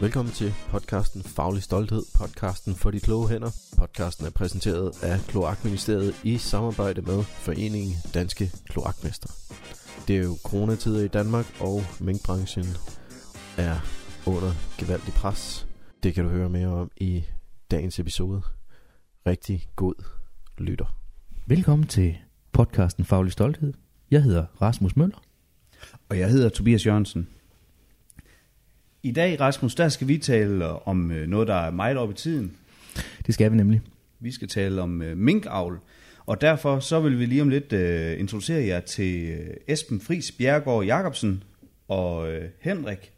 Velkommen til podcasten Faglig Stolthed, podcasten for de kloge hænder. Podcasten er præsenteret af Kloakministeriet i samarbejde med Foreningen Danske Kloakmester. Det er jo coronatider i Danmark, og minkbranchen er under gevaldig pres. Det kan du høre mere om i dagens episode. Rigtig god lytter. Velkommen til podcasten Faglig Stolthed. Jeg hedder Rasmus Møller. Og jeg hedder Tobias Jørgensen. I dag, Rasmus, der skal vi tale om øh, noget, der er meget op i tiden. Det skal vi nemlig. Vi skal tale om uh, minkavl. Og derfor så vil vi lige om lidt uh, introducere jer til uh, Esben Fris Bjergård Jacobsen og uh, Henrik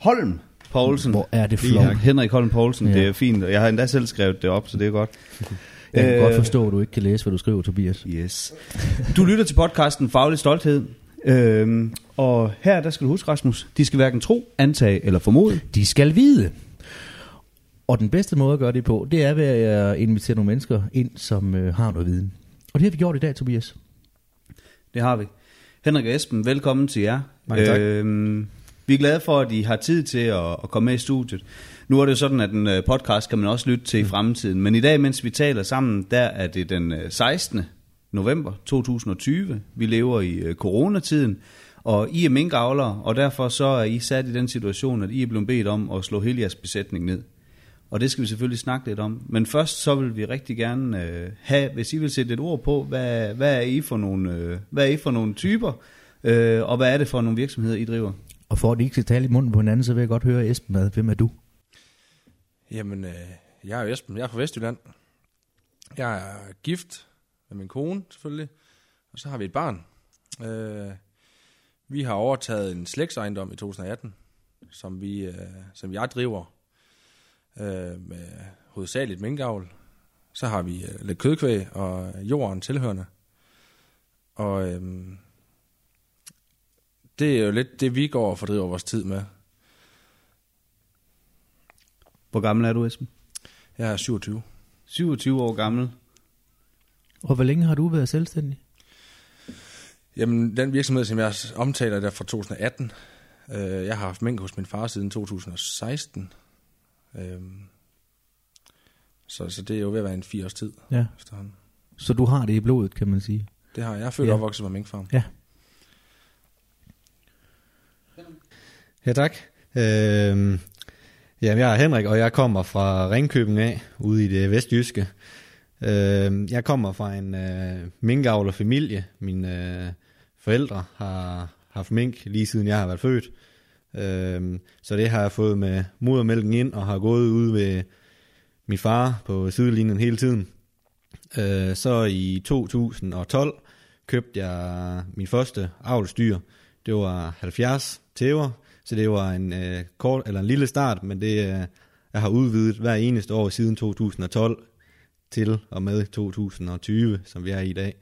Holm Poulsen. Hvor er det flot. Henrik Holm Poulsen, Ja. det er fint. og Jeg har endda selv skrevet det op, så det er godt. Jeg kan Øh, godt forstå, at du ikke kan læse, hvad du skriver, Tobias. Yes. Du lytter til podcasten Faglig Stolthed. Øhm, og her, der skal du huske, Rasmus, de skal hverken tro, antage eller formode. De skal vide. Og den bedste måde at gøre det på, det er ved at invitere nogle mennesker ind, som øh, har noget viden. Og det har vi gjort i dag, Tobias. Det har vi. Henrik og Esben, velkommen til jer. Mange tak. Øhm, vi er glade for, at I har tid til at, at komme med i studiet. Nu er det jo sådan, at en øh, podcast kan man også lytte til i fremtiden. Men i dag, mens vi taler sammen, der er det den øh, 16. november 2020. Vi lever i øh, coronatiden, og I er minkavlere, og derfor så er I sat i den situation, at I er blevet bedt om at slå hele jeres besætning ned. Og det skal vi selvfølgelig snakke lidt om. Men først så vil vi rigtig gerne øh, have, hvis I vil sætte et ord på, hvad, hvad, er, I for nogle, øh, hvad er I for nogle typer, øh, og hvad er det for nogle virksomheder, I driver? Og for at de ikke skal tale i munden på hinanden, så vil jeg godt høre Esben med. Hvem er du? Jamen, øh, jeg er Esben. Jeg er fra Vestjylland. Jeg er gift med min kone, selvfølgelig. Og så har vi et barn. Øh, vi har overtaget en slægtsejendom i 2018, som, vi, øh, som jeg driver øh, med hovedsageligt minkavl. Så har vi øh, lidt kødkvæg og jorden tilhørende. Og øh, det er jo lidt det, vi går og fordriver vores tid med. Hvor gammel er du, Esben? Jeg er 27. 27 år gammel. Og hvor længe har du været selvstændig? Jamen, den virksomhed, som jeg omtaler, der fra 2018. Øh, jeg har haft mink hos min far siden 2016. Øh, så, så det er jo ved at være en fire års tid Ja. efterhånden. Så du har det i blodet, kan man sige. Det har jeg. Jeg er født Ja. og opvokset på minkfarm. Ja. Ja, tak. Øhm, ja, jeg er Henrik, og jeg kommer fra Ringkøbing af, ude i det vestjyske. Øhm, jeg kommer fra en øh, minkavlerfamilie. Mine øh, forældre har haft mink lige siden jeg har været født. Øhm, så det har jeg fået med modermælken ind, og har gået ud ved min far på sidelinjen hele tiden. Øh, så i 2012 købte jeg min første avlsdyr. Det var 70 tæver, så det var en øh, kort eller en lille start, men det øh, jeg har udvidet hver eneste år siden 2012 til og med 2020, som vi er i i dag.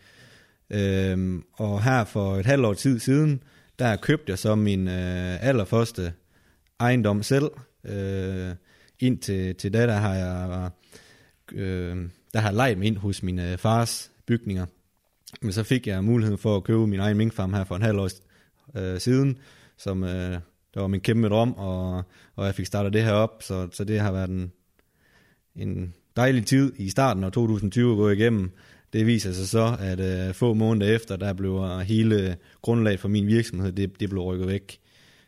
Øhm, og her for et halvt år tid siden, der købte jeg så min øh, allerførste ejendom selv. Øh, ind til da, der har jeg øh, der har leget mig ind hos min øh, fars bygninger. Men så fik jeg muligheden for at købe min egen minkfarm her for en halv år øh, siden, som øh, der var min kæmpe drøm, og, og jeg fik startet det her op, så, så det har været en, en dejlig tid i starten af 2020 at gå igennem. Det viser sig så, at øh, få måneder efter, der blev hele grundlaget for min virksomhed, det, det blev rykket væk.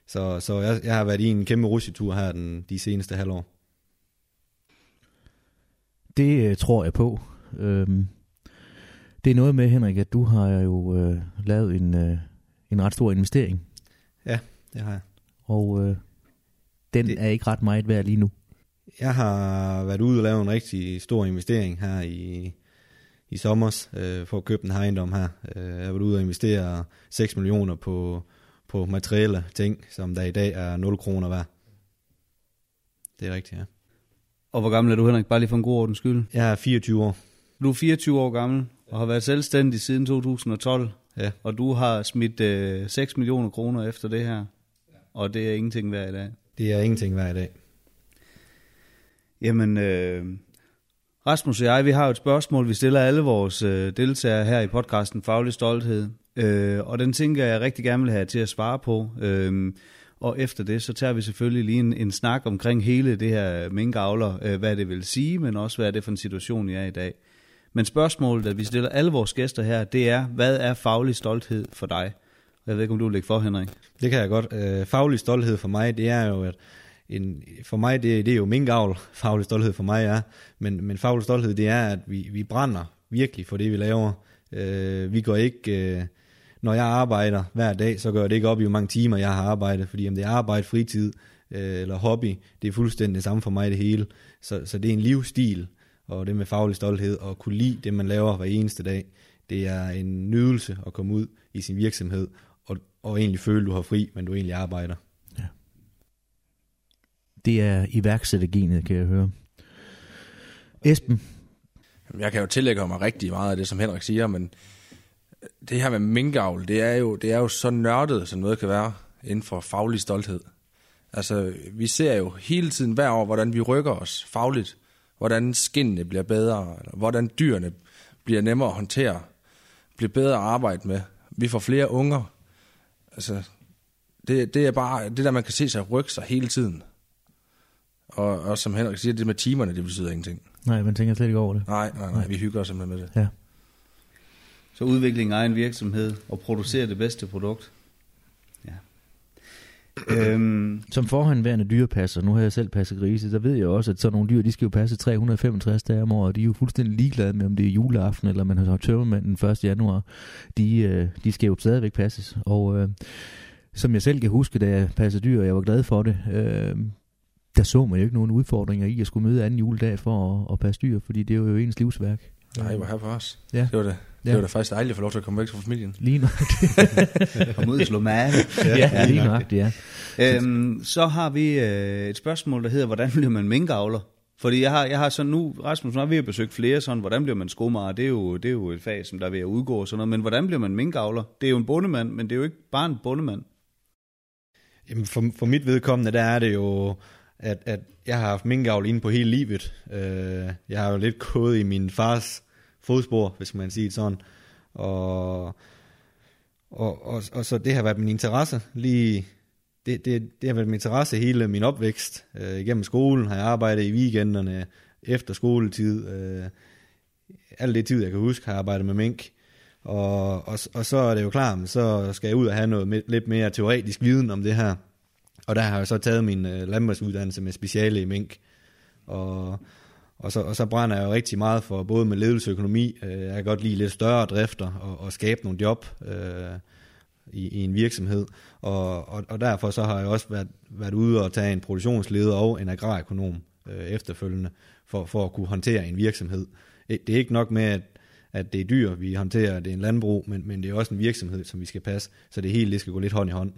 Så, så jeg, jeg har været i en kæmpe rusjetur her den, de seneste halvår. Det øh, tror jeg på. Øhm, det er noget med, Henrik, at du har jo øh, lavet en, øh, en ret stor investering. Det har jeg. Og øh, den. Det- er ikke ret meget værd lige nu. Jeg har været ude og lave en rigtig stor investering her i, i sommer øh, for at købe en ejendom her. Øh, jeg været ude og investere 6 millioner på, på materielle ting, som der i dag er 0 kroner værd. Det er rigtigt, ja. Og hvor gammel er du, Henrik? Bare lige for en god ordens skyld. Jeg er 24 år. Du er 24 år gammel og har været selvstændig siden 2012. Ja. Og du har smidt øh, 6 millioner kroner efter det her. Og det er ingenting værd i dag. Det er ingenting værd i dag. Jamen, øh, Rasmus og jeg, vi har jo et spørgsmål, vi stiller alle vores øh, deltagere her i podcasten Faglig Stolthed. Øh, og den tænker jeg rigtig gerne vil have til at svare på. Øh, og efter det, så tager vi selvfølgelig lige en, en snak omkring hele det her minkavler, øh, hvad det vil sige, men også hvad er det for en situation, jeg er i dag. Men spørgsmålet, at vi stiller alle vores gæster her, det er, hvad er faglig stolthed for dig? Jeg ved ikke, om du vil lægge for, Henrik. Det kan jeg godt. Øh, faglig stolthed for mig, det er jo, at en, for mig, det, det er jo minkavl, faglig stolthed for mig er, men, men faglig stolthed, det er, at vi, vi brænder virkelig for det, vi laver. Øh, vi går ikke, øh, når jeg arbejder hver dag, så gør det ikke op i, hvor mange timer jeg har arbejdet, fordi om det er arbejde, fritid øh, eller hobby, det er fuldstændig det samme for mig det hele. Så, så det er en livsstil, og det med faglig stolthed, og kunne lide det, man laver hver eneste dag. Det er en nydelse at komme ud i sin virksomhed, og, og egentlig føle, du har fri, men du egentlig arbejder. Det er iværksættergenet, kan jeg høre. Esben, Jeg kan jo tillægge mig rigtig meget af det, som Henrik siger, men det her med minkavl, det er jo, det er jo så nørdet, som noget kan være inden for faglig stolthed. Altså, vi ser jo hele tiden hver år, hvordan vi rykker os fagligt, hvordan skinnene bliver bedre, eller hvordan dyrene bliver nemmere at håndtere, bliver bedre at arbejde med. Vi får flere unger. Altså, det, det er bare det der, man kan se sig rykke sig hele tiden. Og, og som Henrik siger, det med timerne, det betyder ingenting. nej, man tænker slet ikke over det. Nej, nej, nej, vi hygger os simpelthen med det. Ja. Så udvikling af egen virksomhed og producere det bedste produkt. Ja. øhm, Som forhåndværende dyrepasser, nu har jeg selv passet grise, der ved jeg også, at sådan nogle dyr, de skal jo passe 365 dage om året, og de er jo fuldstændig ligeglade med, om det er juleaften, eller man har tømmermand den 1. januar. De, øh, de skal jo stadigvæk passes, og øh, som jeg selv kan huske, da jeg passede dyr, og jeg var glad for det, øh, der så man jo ikke nogen udfordringer i at skulle møde anden juledag for at, at passe dyr, fordi det er jo ens livsværk. Nej, hvor her for os. Ja. Det var det. Det Ja. var da faktisk dejligt at få lov til at komme væk fra familien. Lige nok. kom ud og slå mad. ja, lige nok, ja. Øhm, så har vi øh, et spørgsmål, der hedder, hvordan bliver man minkavler? Fordi jeg har, jeg har sådan nu, Rasmus, nu har vi besøgt flere sådan, hvordan bliver man skomager? Det er jo, det er jo et fag, som der er ved at udgå og sådan noget. Men hvordan bliver man minkavler? Det er jo en bondemand, men det er jo ikke bare en bondemand. Jamen for, for mit vedkommende, der er det jo, at, at jeg har haft minkavl inde på hele livet. Øh, jeg har jo lidt kode i min fars fodspor, hvis man siger det sådan. Og, og, og, og så det har været min interesse lige... Det, det, det har været min interesse hele min opvækst. Øh, igennem skolen har jeg arbejdet i weekenderne, efter skoletid. Øh, alt det tid, jeg kan huske, har jeg arbejdet med mink. Og, og, og så er det jo klart, så skal jeg ud og have noget med, lidt mere teoretisk viden om det her. Og der har jeg så taget min øh, landbrugsuddannelse med speciale i mink. Og, og, så, og så brænder jeg jo rigtig meget for både med ledelse og økonomi. Øh, jeg kan godt lide lidt større drifter og, og skabe nogle job øh, i, i en virksomhed. Og, og, og derfor så har jeg også været, været ude og tage en produktionsleder og en agrarøkonom øh, efterfølgende, for, for at kunne håndtere en virksomhed. Det er ikke nok med, at, at det er dyr, vi håndterer, det er en landbrug, men, men det er også en virksomhed, som vi skal passe, så det hele det skal gå lidt hånd i hånd.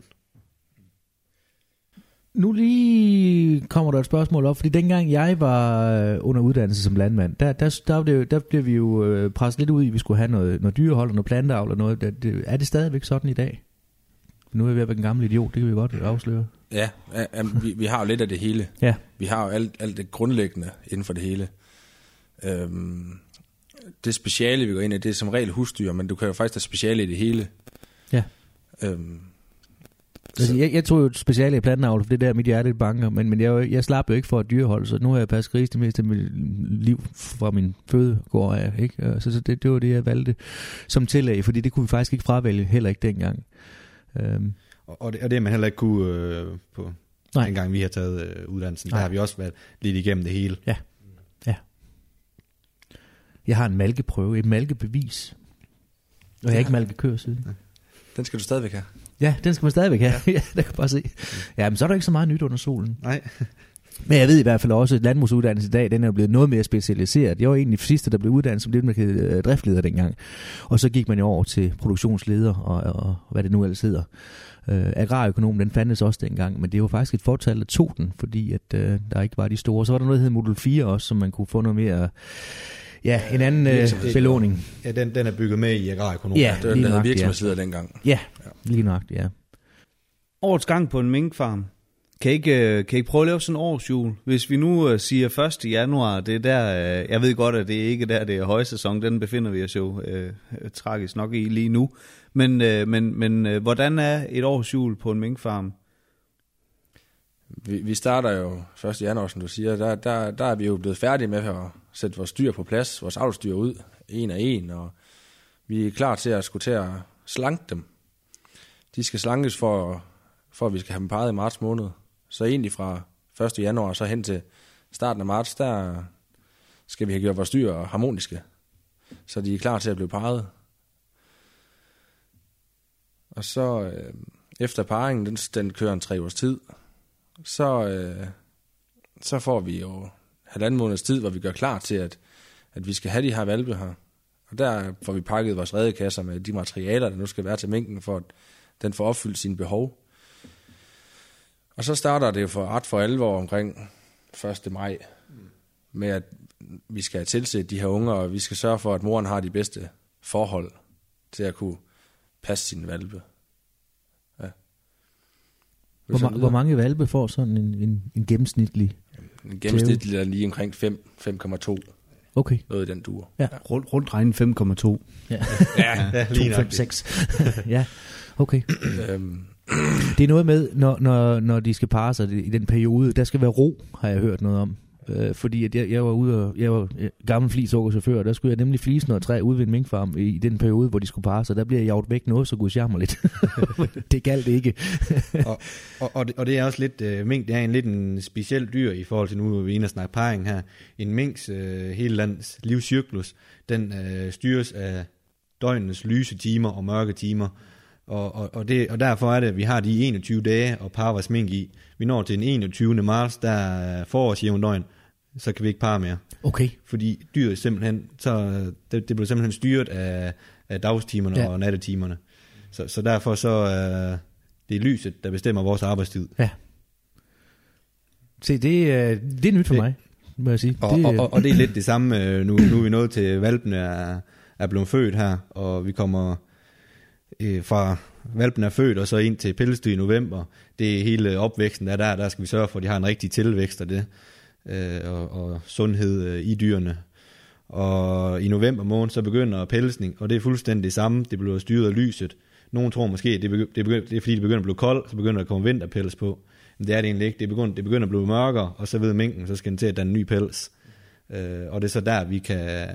Nu lige kommer der et spørgsmål op, fordi dengang jeg var øh, under uddannelse som landmand, der, der, der, der, der blev vi jo øh, presset lidt ud i, at vi skulle have noget, noget dyrehold og noget planteavl og noget. Det, er det stadigvæk sådan i dag? Nu er jeg ved at være en gammel idiot, det kan vi godt afsløre. Ja, ja, ja vi, vi har jo lidt af det hele. Ja, Vi har jo alt, alt det grundlæggende inden for det hele. Øhm, det speciale, vi går ind i, det er som regel husdyr, men du kan jo faktisk have speciale i det hele. ja. Øhm, Altså, jeg, jeg tog jo et speciale i planteavl, for det der mit hjerte banker, men, men jeg, jeg slap jo ikke for et dyrehold, så nu har jeg passet gris det meste af mit liv fra min fødegård af, ikke? Og Så, så det, det var det, jeg valgte som tillæg, fordi det kunne vi faktisk ikke fravælge, heller ikke dengang. Øhm, Og, og, det, og det man heller ikke kunne øh, på Nej. Dengang vi har taget øh, uddannelsen. Nej. Der har vi også været lidt igennem det hele. jeg har en malkeprøve, et malkebevis, og jeg har ikke malket køer siden. den skal du stadigvæk have. Ja, den skal man stadigvæk have. Ja, der kan jeg bare se. Ja, men så er der ikke så meget nyt under solen. Nej. Men jeg ved i hvert fald også, at landbrugsuddannelse i dag, den er blevet noget mere specialiseret. Jeg var egentlig sidste, der blev uddannet som det, man kan øh, driftleder dengang. Og så gik man jo over til produktionsleder og, og, hvad det nu ellers hedder. Øh, agrarøkonom, den fandtes også dengang, men det var faktisk et fortal, der tog den, fordi at, øh, der ikke var de store. Så var der noget, der hed modul 4 også, som man kunne få noget mere, ja, en anden øh, belåning. Ja, den, den er bygget med i agrarøkonom. Ja, Det var den, lige der havde nøjagtigt, ja. virksomhedsleder dengang. Ja, lige nok, ja. Årets gang på en minkfarm. Kan I ikke, øh, kan I ikke prøve at lave sådan en årsjul? Hvis vi nu øh, siger 1. januar, det er der, øh, jeg ved godt, at det er ikke der, det er højsæson, den befinder vi os jo øh, tragisk nok i lige nu. Men, øh, men, men øh, hvordan er et årsjul på en minkfarm? vi, vi starter jo 1. januar, som du siger, der, der, der er vi jo blevet færdige med at sætte vores dyr på plads, vores avlsdyr ud, en af en, og vi er klar til at skulle til at slanke dem. De skal slankes for, for at vi skal have dem peget i marts måned. Så egentlig fra 1. januar så hen til starten af marts, der skal vi have gjort vores dyr harmoniske, så de er klar til at blive parret. Og så øh, efter parringen, den, den kører en tre års tid, så, øh, så får vi jo halvanden måneds tid, hvor vi gør klar til, at, at vi skal have de her valpe her. Og der får vi pakket vores redekasser med de materialer, der nu skal være til mængden, for at den får opfyldt sine behov. Og så starter det jo for ret for alvor omkring 1. maj, med at vi skal have tilset de her unger, og vi skal sørge for, at moren har de bedste forhold til at kunne passe sine valpe. Ja. Hvor, ma- hvor mange valpe får sådan en, en, en gennemsnitlig? En gennemsnitlig er lige omkring 5, 5,2. Okay. Noget i den duer. Ja. Rundt, rundt regnet 5,2. Ja. Ja. Ja, 2, lige 5, nok. 6. ja, okay. øhm, Det er noget med, når, når, når de skal parre sig i den periode, der skal være ro, har jeg hørt noget om. Øh, fordi at jeg, jeg var ude og, jeg var øh, gammel flisukkerchauffør, og der skulle jeg nemlig flise noget træ ude ved en minkfarm i, i den periode, hvor de skulle parre så Der bliver jeg jaget væk noget, så gudsjammer lidt. det galt ikke. og, og, og, det, og det er også lidt, øh, mink, det er en lidt en speciel dyr i forhold til nu, hvor vi er inde og snakke parring her. En minks øh, hele lands livscyklus, den øh, styres af døgnets lyse timer og mørke timer. Og, og, og, det, og derfor er det, at vi har de 21 dage og parre vores mink i. Vi når til den 21. marts, der er forårsjævndøgn, så kan vi ikke parre mere. Okay. Fordi dyret simpelthen, så det, det bliver simpelthen styret af, af dagstimerne Ja. og nattetimerne. Så, så derfor så er det er lyset, der bestemmer vores arbejdstid. Ja. Se, det, er- det er nyt for Det- mig, må jeg sige. Og, det, og, og, og det er lidt det samme, øh, nu, nu er vi nået til, valpen er, er blevet født her, og vi kommer øh, fra valpen er født, og så ind til pelsdyr i november. Det er hele opvæksten, der er der, der skal vi sørge for, at de har en rigtig tilvækst af det, øh, og, og sundhed øh, i dyrene. Og i november måned, så begynder pelsning, og det er fuldstændig det samme, det bliver styret af lyset. Nogle tror måske, det, begy- det, begy- det er fordi, det begynder at blive koldt, så begynder der at komme vinterpels på. Men det er det egentlig ikke. Det begynder, det begynder at blive mørkere, og så ved minken, så skal den til at danne ny pels. Øh, og det er så der, vi kan,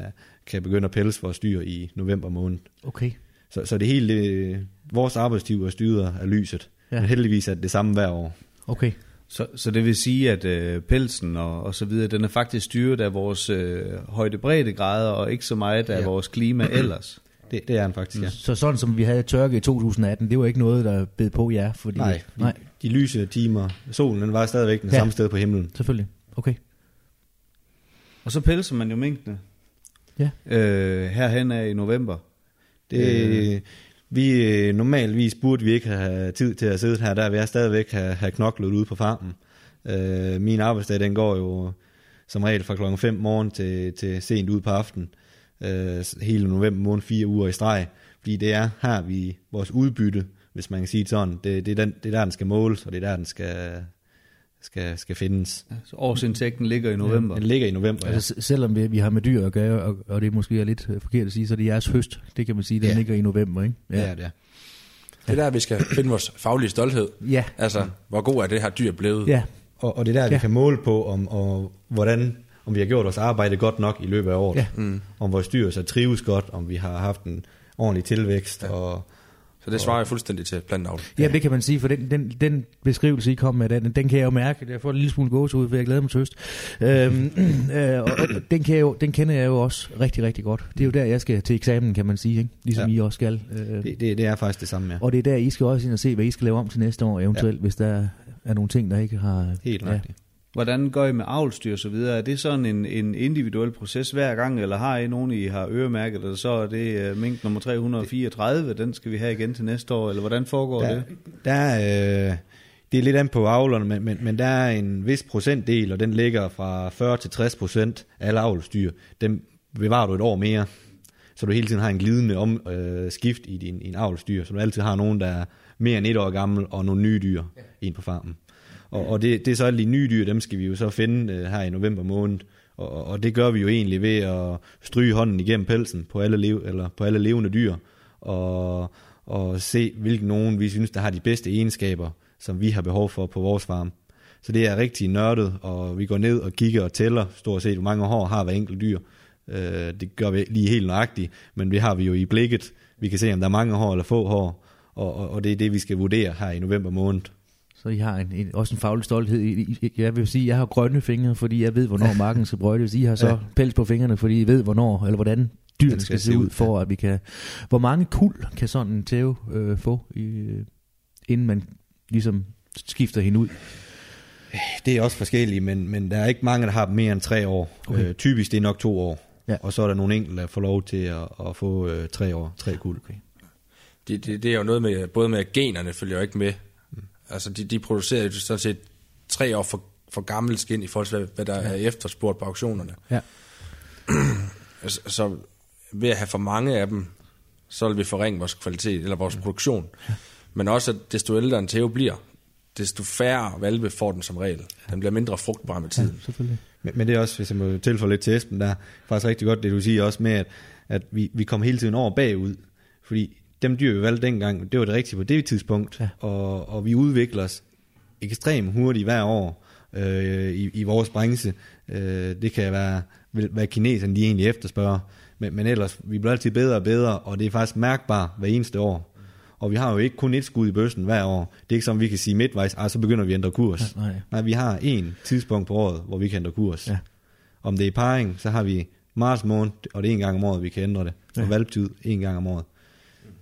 kan begynde at pelse vores dyr i november måned. okay. Så, så det hele, det, vores arbejdstid er styret af lyset. Ja. Men heldigvis er det det samme hver år. Okay. Så, så det vil sige, at øh, pelsen og, og så videre, den er faktisk styret af vores øh, højdebreddegrader, og ikke så meget af Ja. vores klima ellers. Det, det er den faktisk, ja. Så sådan som vi havde tørke i 2018, det var ikke noget, der bed på jer? Fordi, Nej, Nej, De lyse timer, solen den var stadigvæk den Ja. ja. samme sted på himlen. selvfølgelig. Okay. Og så pelser man jo minkene. Ja. Øh, herhen af i november. Det, øh vi, øh, normalvis burde vi ikke have tid til at sidde her, der vil jeg stadigvæk have, have knoklet ude på farmen. Øh, min arbejdsdag, den går jo som regel fra klokken 5 morgen til, til sent ud på aften. Øh, hele november måned, fire uger i streg. Fordi det er her, vi vores udbytte, hvis man kan sige det sådan, det, det, er, den, det er der, den skal måles, og det er der, den skal, skal, skal findes. Så årsindtægten ligger i november. Den ligger i november, ja. Altså, selvom vi, vi har med dyr at gøre, og, og det måske er lidt øh, forkert at sige, så det er jeres høst. Det kan man sige, den Ja. ligger i november, ikke? Ja, ja det er. det er der, vi skal finde vores faglige stolthed. Ja. Altså, hvor god er det her dyr blevet? Ja. Og, og det er der, Ja. vi kan måle på, om, og hvordan, om vi har gjort vores arbejde godt nok i løbet af året. Ja. Mm. Om vores dyr så trives godt, om vi har haft en ordentlig tilvækst. Ja. Og, Så det svarer jeg fuldstændig til plantavl. Ja, det kan man sige, for den, den, den beskrivelse, I kom med, den, den kan jeg jo mærke. Jeg får en lille smule gåsehud, for jeg glæder mig til høst. Øhm, øh, og, den, kan jeg jo, den kender jeg jo også rigtig, rigtig godt. Det er jo der, jeg skal til eksamen, kan man sige, ikke? ligesom ja. I også skal. Øh, det, det, det er faktisk det samme, ja. og det er der, I skal også ind og se, hvad I skal lave om til næste år, eventuelt, ja. hvis der er nogle ting, der ikke har... Helt ja. Hvordan går I med avlstyr og så videre? Er det sådan en, en individuel proces hver gang, eller har I nogen, I har øremærket, eller så er det uh, mink nummer 334, den skal vi have igen til næste år, eller hvordan foregår Der, det? der er, øh, det er lidt an på avlerne, men, men, men der er en vis procentdel, og den ligger fra 40 til 60 procent af alle avlstyr. Den bevarer du et år mere, så du hele tiden har en glidende om, øh, skift i din, en avlstyr, så du altid har nogen, der er mere end et år gammel, og nogle nye dyr ind på farmen. Og, og det, det er så alle de nye dyr, dem skal vi jo så finde øh, her i november måned, og, og det gør vi jo egentlig ved at stryge hånden igennem pelsen på alle, lev, eller på alle levende dyr, og, og se, hvilken nogen vi synes, der har de bedste egenskaber, som vi har behov for på vores farm. Så det er rigtig nørdet, og vi går ned og kigger og tæller stort set, hvor mange hår har hver enkelt dyr. Øh, det gør vi lige helt nøjagtigt, men det har vi jo i blikket. Vi kan se, om der er mange hår eller få hår, og, og, og det er det, vi skal vurdere her i november måned. Så I har en, en, også en faglig stolthed. Jeg vil sige, jeg har grønne fingre, fordi jeg ved, hvornår marken skal brøjtes. I har så Ja. pels på fingrene, fordi I ved, hvornår, eller hvordan dyrene skal, skal se ud, for at vi kan... Hvor mange kul kan sådan en tæve øh, få, i, øh, inden man ligesom skifter hende ud? Det er også forskellige, men, men der er ikke mange, der har mere end tre år. Okay. Øh, typisk det er nok to år. Ja. Og så er der nogle enkelte, der får lov til at, at få øh, tre år, tre kuld. Okay. Det, det, det er jo noget med, både med at generne følger jo ikke med. Altså, de, de producerer jo sådan set tre år for, for gammel skin i forhold til, hvad, hvad der ja. er efterspurgt på auktionerne. Ja. Altså, så ved at have for mange af dem, så vil vi forringe vores kvalitet, eller vores produktion. Men også, at desto ældre en tæve bliver, desto færre valve får den som regel. Den bliver mindre frugtbar med tiden. Selvfølgelig. Men, men det er også, hvis jeg må tilføje lidt til Esben, der er faktisk rigtig godt, det du siger også med, at, at vi, vi kommer hele tiden over bagud. Fordi dem dyr, vi valgte dengang, det var det rigtige på det tidspunkt. Ja. Og, og vi udvikler os ekstremt hurtigt hver år øh, i, i vores branche. Øh, det kan være, hvad kineserne de egentlig efterspørger. Men, men ellers, vi bliver altid bedre og bedre, og det er faktisk mærkbart hver eneste år. Og vi har jo ikke kun et skud i bøssen hver år. Det er ikke som, vi kan sige midtvejs, ah, så begynder vi at ændre kurs. Ja, nej. Nej, vi har en tidspunkt på året, hvor vi kan ændre kurs. Ja. Om det er parring, så har vi marts måned, og det er en gang om året, vi kan ændre det. Og Ja. valgtid en gang om året.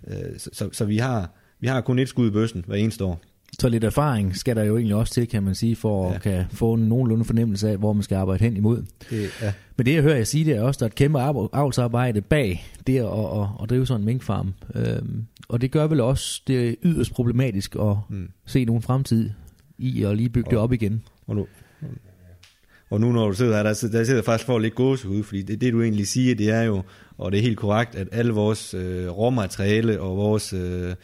Øh, Så, så, så vi, har, vi har kun et skud i bøssen hver eneste år. Så lidt erfaring skal der jo egentlig også til, kan man sige, for ja. At kan få en nogenlunde fornemmelse af, hvor man skal arbejde hen imod. Det, ja. Men det, jeg hører jer sige, det er også, at der er et kæmpe arbe- avlsarbejde bag det at, at, at drive sådan en minkfarm. Øhm, og det gør vel også, det er yderst problematisk at Mm. se nogen fremtid i at lige bygge det op igen. Og nu, og nu når du sidder her, der, sidder- der sidder faktisk for at lægge gåsehud, fordi det, det du egentlig siger, det er jo, og det er helt korrekt, at alle vores øh, råmateriale og vores øh,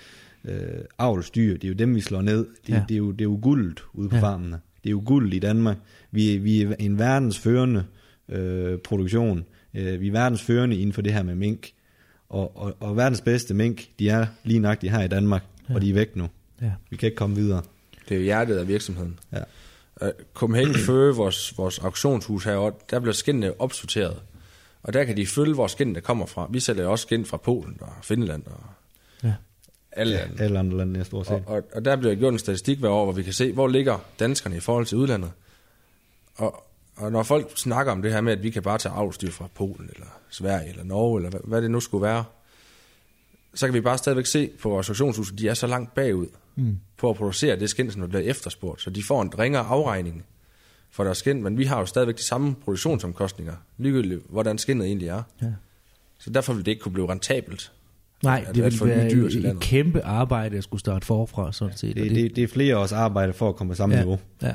øh, avlsdyr, det er jo dem, vi slår ned. Det, Ja. det, er, jo, det er jo guldet ude på Ja. farmene. Det er jo guld i Danmark. Vi, vi er en verdensførende øh, produktion. Øh, vi er verdensførende inden for det her med mink. Og, og, og verdens bedste mink, de er lige nøjagtigt her i Danmark, Ja. ja. og de er væk nu. Ja. Vi kan ikke komme videre. Det er jo hjertet af virksomheden. Ja. Uh, Copenhagen Fur, vores, vores auktionshus herovre, der bliver skindene opsorteret. Og der kan de følge, hvor skind der kommer fra. Vi sælger også skind fra Polen og Finland og Ja. alle lande. Alle andre lande, jeg stort set. Og, og, og der bliver gjort en statistik hver år, hvor vi kan se, hvor ligger danskerne i forhold til udlandet. Og, og når folk snakker om det her med, at vi kan bare tage avlsdyr fra Polen, eller Sverige, eller Norge, eller hvad, hvad det nu skulle være, så kan vi bare stadigvæk se på vores auktionshus, at de er så langt bagud Mm. på at producere det skind, som der bliver efterspurgt. Så de får en ringere afregning for deres skind, men vi har jo stadigvæk de samme produktionsomkostninger, ligegyldigt hvordan skindet egentlig er. Ja. Så derfor vil det ikke kunne blive rentabelt. Nej, At- det at vil få nye være dyr et, et kæmpe arbejde at skulle starte forfra, sådan set. Og Det, det, det er flere års arbejde for at komme på samme ja, niveau. ja.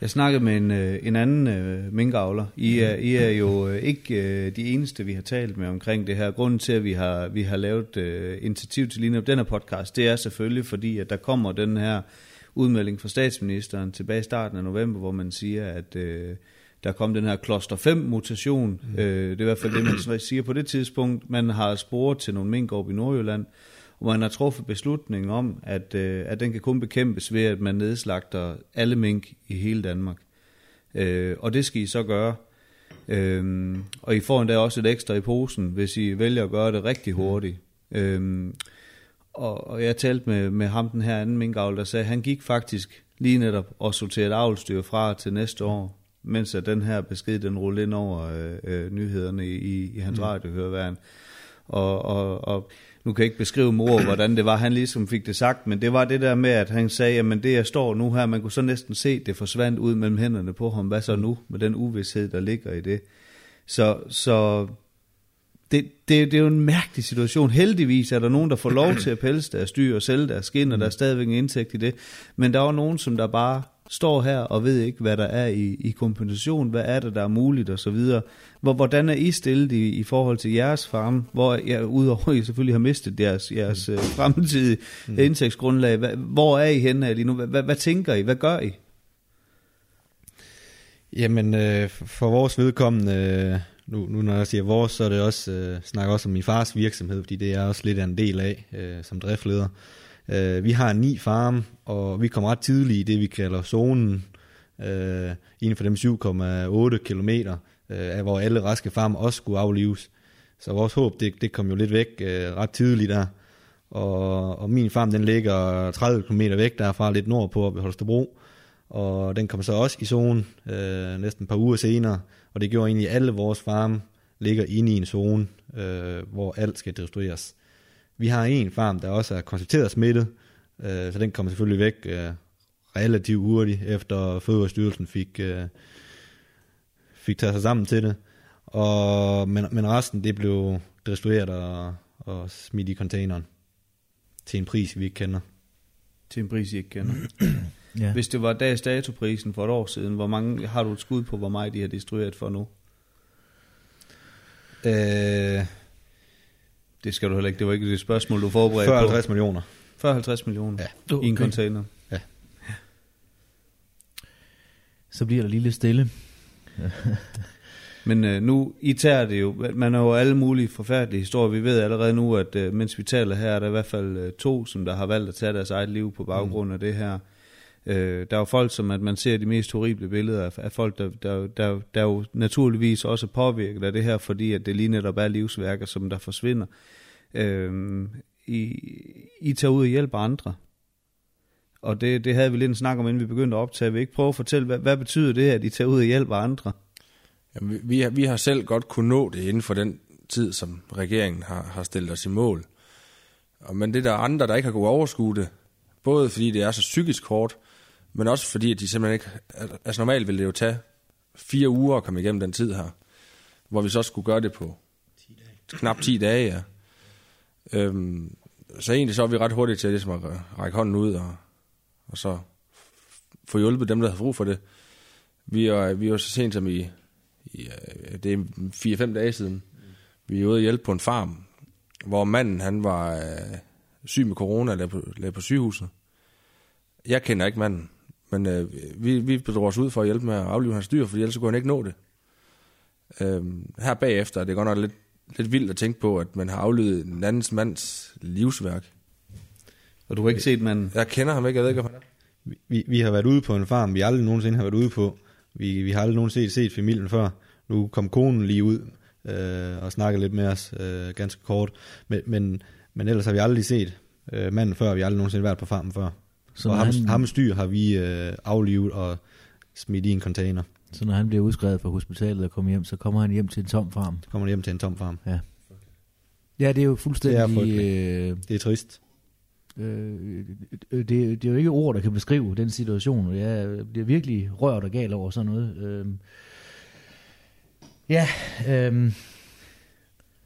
Jeg snakkede med en, øh, en anden øh, minkavler. I er, I er jo øh, ikke øh, de eneste, vi har talt med omkring det her. Grunden til, at vi har, vi har lavet øh, initiativ til lige den her podcast, det er selvfølgelig fordi, at der kommer den her udmelding fra statsministeren tilbage i starten af november, hvor man siger, at øh, der kom den her kloster 5 mutation. Mm. Øh, det er i hvert fald det, man siger på det tidspunkt. Man har sporet til nogle mink op i Nordjylland, og man har truffet beslutningen om, at, øh, at den kan kun bekæmpes ved, at man nedslagter alle mink i hele Danmark. Øh, og det skal I så gøre. Øhm, og I får endda også et ekstra i posen, hvis I vælger at gøre det rigtig hurtigt. Øhm, og, og jeg talte med, med ham, den her anden minkavl, der sagde, at han gik faktisk lige netop og sorterede avlstyr fra til næste år, mens at den her besked, den rullede ind over øh, øh, nyhederne i, i hans mm. radiohøreværn. Og, og, og nu kan jeg ikke beskrive mor, hvordan det var, han ligesom fik det sagt, men det var det der med, at han sagde, jamen det jeg står nu her, man kunne så næsten se, det forsvandt ud mellem hænderne på ham, hvad så nu, med den uvidshed, der ligger i det. Så, så det, det, det er jo en mærkelig situation. Heldigvis er der nogen, der får lov til at pelse deres dyr og sælge deres skin, og der er stadigvæk en indtægt i det. Men der er jo nogen, som der bare står her og ved ikke, hvad der er i, i kompensation, hvad er det, der er muligt og så videre. Hvor, hvordan er I stillet i, i forhold til jeres farm, hvor jeg, udover I selvfølgelig har mistet jeres, jeres øh, fremtidige mm. indtægtsgrundlag, hvad, hvor er I henne lige nu? Hvad, hvad, hvad tænker I? Hvad gør I? Jamen, øh, for vores vedkommende, øh, nu, nu når jeg siger vores, så er det også, øh, snakker også om min fars virksomhed, fordi det er også lidt af en del af øh, som driftleder. Øh, vi har ni farme, og vi kommer ret tidligt i det, vi kalder zonen. øh, inden for dem 7,8 kilometer, øh, hvor alle raske farmer også skulle aflives. Så vores håb, det, det kom jo lidt væk øh, ret tidligt der. Og, og min farm, den ligger 30 km væk derfra, lidt nordpå ved Holstebro. Og den kom så også i zone øh, næsten et par uger senere. Og det gjorde egentlig, at alle vores farme ligger inde i en zone, øh, hvor alt skal destrueres. Vi har en farm, der også er konstateret smittet, øh, så den kommer selvfølgelig væk øh, relativt hurtigt, efter Fødevarestyrelsen fik, øh, fik taget sig sammen til det. Og, men, men resten, det blev destrueret og, og smidt i containeren til en pris, vi ikke kender. Til en pris, I ikke kender. Ja. Hvis det var dags datoprisen for et år siden, hvor mange har du et skud på, hvor meget de har destrueret for nu? Øh, Det skal du heller ikke. Det var ikke det spørgsmål, du forberedte 40-50 millioner. på. 40-50 millioner Ja. i en container. Så bliver der lige lidt stille. Men øh, nu, I tager det jo, man har jo alle mulige forfærdelige historier. Vi ved allerede nu, at øh, mens vi taler her, er der i hvert fald øh, to, som der har valgt at tage deres eget liv på baggrund af det her. Øh, der er jo folk, som at man ser de mest horrible billeder af, af folk, der, der, der, der jo naturligvis også er påvirket af det her, fordi at det lige netop er livsværker, som der forsvinder. Øh, I, I tager ud og hjælper andre. Og det, det havde vi lidt en snak om, inden vi begyndte at optage. Vil ikke prøve at fortælle, hvad, hvad betyder det, at I tager ud og hjælper andre? Jamen, vi- vi, har, vi har selv godt kunne nå det inden for den tid, som regeringen har, har stillet os i mål. Og, men det er der andre, der ikke har kunnet overskue det. Både fordi det er så psykisk hårdt, men også fordi, at de simpelthen ikke... Altså normalt ville det jo tage fire uger at komme igennem den tid her, hvor vi så skulle gøre det på 10 dage. knap 10 dage, ja. Øhm, så egentlig så er vi ret hurtigt til ligesom at række hånden ud og, og så få hjulpet dem, der har brug for det. Vi er, vi er så sent som i, i det er 4-5 dage siden, vi er ude og hjælpe på en farm, hvor manden han var øh, syg med corona og lagde på, lagde på sygehuset. Jeg kender ikke manden, men øh, vi, vi bedrog os ud for at hjælpe med at aflive hans dyr, for ellers kunne han ikke nå det. Øh, her bagefter er det godt nok lidt, lidt vildt at tænke på, at man har aflevet en andens mands livsværk. Og du har ikke set manden? Jeg kender ham ikke, jeg ved ikke, hvad han er. Vi, vi har været ude på en farm, vi aldrig nogensinde har været ude på. Vi, vi har aldrig nogensinde set familien før. Nu kom konen lige ud øh, og snakkede lidt med os øh, ganske kort. Men, men, men ellers har vi aldrig set øh, manden før, vi har aldrig nogensinde været på farmen før. Så og ham, han- ham styr har vi øh, aflivet og smidt i en container. Så når han bliver udskrevet fra hospitalet og kommer hjem, så kommer han hjem til en tom farm. Så kommer han hjem til en tom farm. Ja, det er jo fuldstændig... Det er øh, Det er trist. Øh, det, det er jo ikke ord, der kan beskrive den situation. Jeg bliver virkelig rørt og gal over sådan noget. Øh, ja, øh,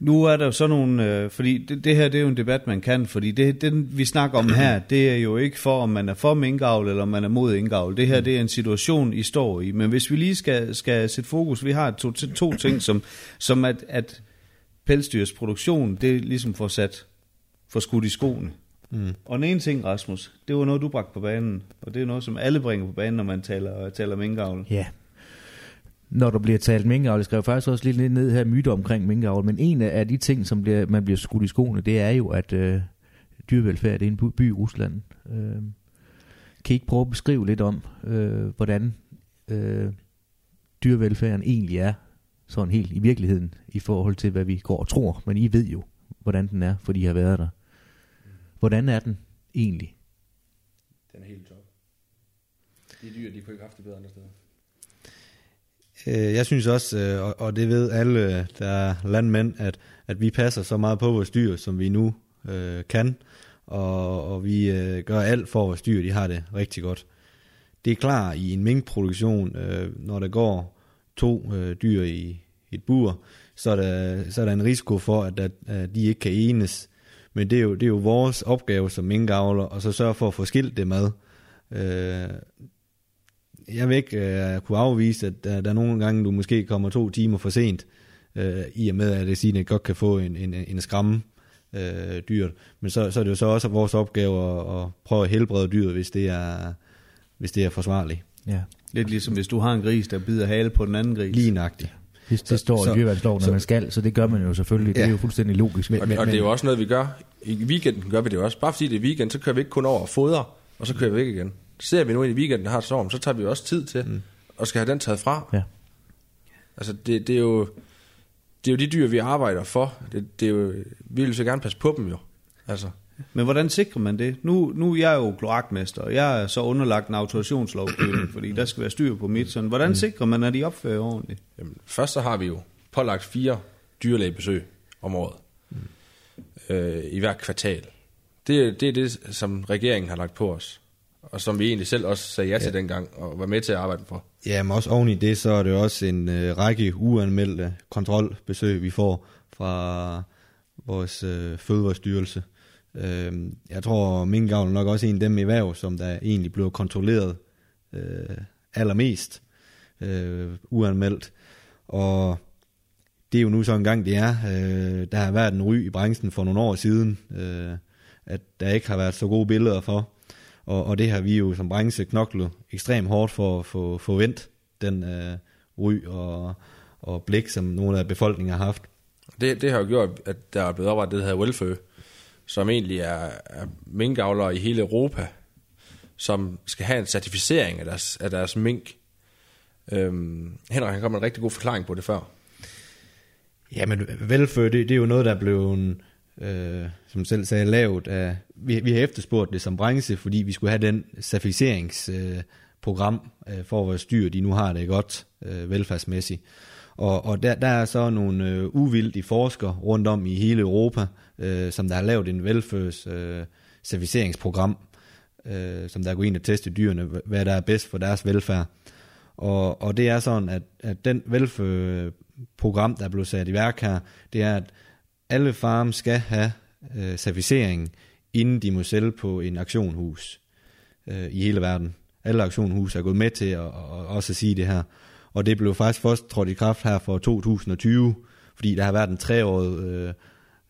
Nu er der jo sådan nogle, øh, fordi det, det her det er jo en debat, man kan, fordi det, den vi snakker om her, det er jo ikke for, om man er for minkavl, eller om man er mod indgavl. Det her, det er en situation, I står i. Men hvis vi lige skal, skal sætte fokus, vi har to, to ting, som, som at, at pelsdyrs produktion, det er ligesom for sat, for skudt i skoene. Mm. Og den ene ting, Rasmus, det var noget, du bragte på banen, og det er noget, som alle bringer på banen, når man taler, taler minkavl. ja. Når der bliver talt minkavl, jeg skrev faktisk også lidt ned her myter omkring minkavl, men en af de ting, som bliver, man bliver skudt i skoene, det er jo, at øh, dyrevelfærd det er en by, by i Rusland. Øh, kan I ikke prøve at beskrive lidt om, øh, hvordan øh, dyrevelfærden egentlig er, sådan helt i virkeligheden, i forhold til, hvad vi går og tror, men I ved jo, hvordan den er, for I har været der. Hvordan er den egentlig? Den er helt top. De dyr, de kunne ikke have haft det bedre andre steder. Øh, Jeg synes også, øh, og- og det ved alle, der er landmænd, at, at vi passer så meget på vores dyr, som vi nu øh, kan, og, og vi øh, gør alt for, at vores dyr de har det rigtig godt. Det er klart, i en minkproduktion, øh, når der går to øh, dyr i et bur, så er, der, så er der en risiko for, at, der, at de ikke kan enes. Men det er, jo, det er jo vores opgave som minkavler, og så sørge for at få skilt det mad. Øh, jeg vil ikke uh, kunne afvise, at der, der er nogle gange, du måske kommer to timer for sent, uh, i og med, at det siger, godt kan få en, en, en skræmme uh, dyrt. Men så, så er det jo så også vores opgave at, at prøve at helbrede dyret, hvis det er, hvis det er forsvarligt. Ja. Lidt ligesom hvis du har en gris, der bider hale på den anden gris. Lige nøjagtigt. Det, det står så- i dyreværnsloven, at man skal, så det gør man jo selvfølgelig. Det er Ja. jo fuldstændig logisk. Men- Og, og det er jo også noget, vi gør. I weekenden gør vi det jo også. Bare fordi det er weekend, så kører vi ikke kun over og fodre, og så kører vi væk igen. ser vi nu ind i weekenden har et storm, så tager vi også tid til, mm. og skal have den taget fra. Ja. Altså, det, det er jo... Det er jo de dyr, vi arbejder for. Det, det er jo, vi vil så gerne passe på dem jo. Altså, Men hvordan sikrer man det? Nu, nu er jeg jo kloakmester, og jeg er så underlagt en autorisationslovgivning, fordi der skal være styr på mit. Sådan. Hvordan sikrer man, at de opfører ordentligt? Jamen, først så har vi jo pålagt fire dyrlægebesøg om året. Mm. Øh, I hver kvartal. Det, det er det, som regeringen har lagt på os. Og som vi egentlig selv også sagde ja til dengang, og var med til at arbejde for. Ja, men også oven i det, så er det også en øh, række uanmeldte kontrolbesøg, vi får fra vores øh, fødevarestyrelse. Øh, jeg tror, minkavl er nok også en af dem i erhverv, som der egentlig blev kontrolleret øh, allermest øh, uanmeldt. Og det er jo nu så engang det er. Øh, der har været en ry i branchen for nogle år siden, øh, at der ikke har været så gode billeder for. Og, og det har vi jo som branche knoklet ekstremt hårdt for at få forvent den øh, ry og, og blik, som nogle af befolkningen har haft. Det, det har jo gjort, at der er blevet oprettet det her welfare, som egentlig er, er minkavlere i hele Europa, som skal have en certificering af deres, af deres mink. Øhm, Henrik han kom med en rigtig god forklaring på det før. Ja, men velfør, det, det er jo noget, der er blevet, øh, som selv sagde, lavet af... Vi, vi har efterspurgt det som branche, fordi vi skulle have den certificeringsprogram øh, program, øh, for vores dyr, de nu har det godt øh, velfærdsmæssigt. Og, og der, der er så nogle øh, uvildige forskere rundt om i hele Europa, øh, som der har lavet en velfærds øh, certificeringsprogram, øh, som der går ind og teste dyrene, hvad der er bedst for deres velfærd. Og, og det er sådan, at, at den program der er blevet sat i værk her, det er, at alle farme skal have øh, certificering, inden de må sælge på en aktionhus øh, i hele verden. Alle aktionhus er gået med til at, at, at også at sige det her. Og det blev faktisk først trådt i kraft her for 2020, fordi der har været en treårig øh,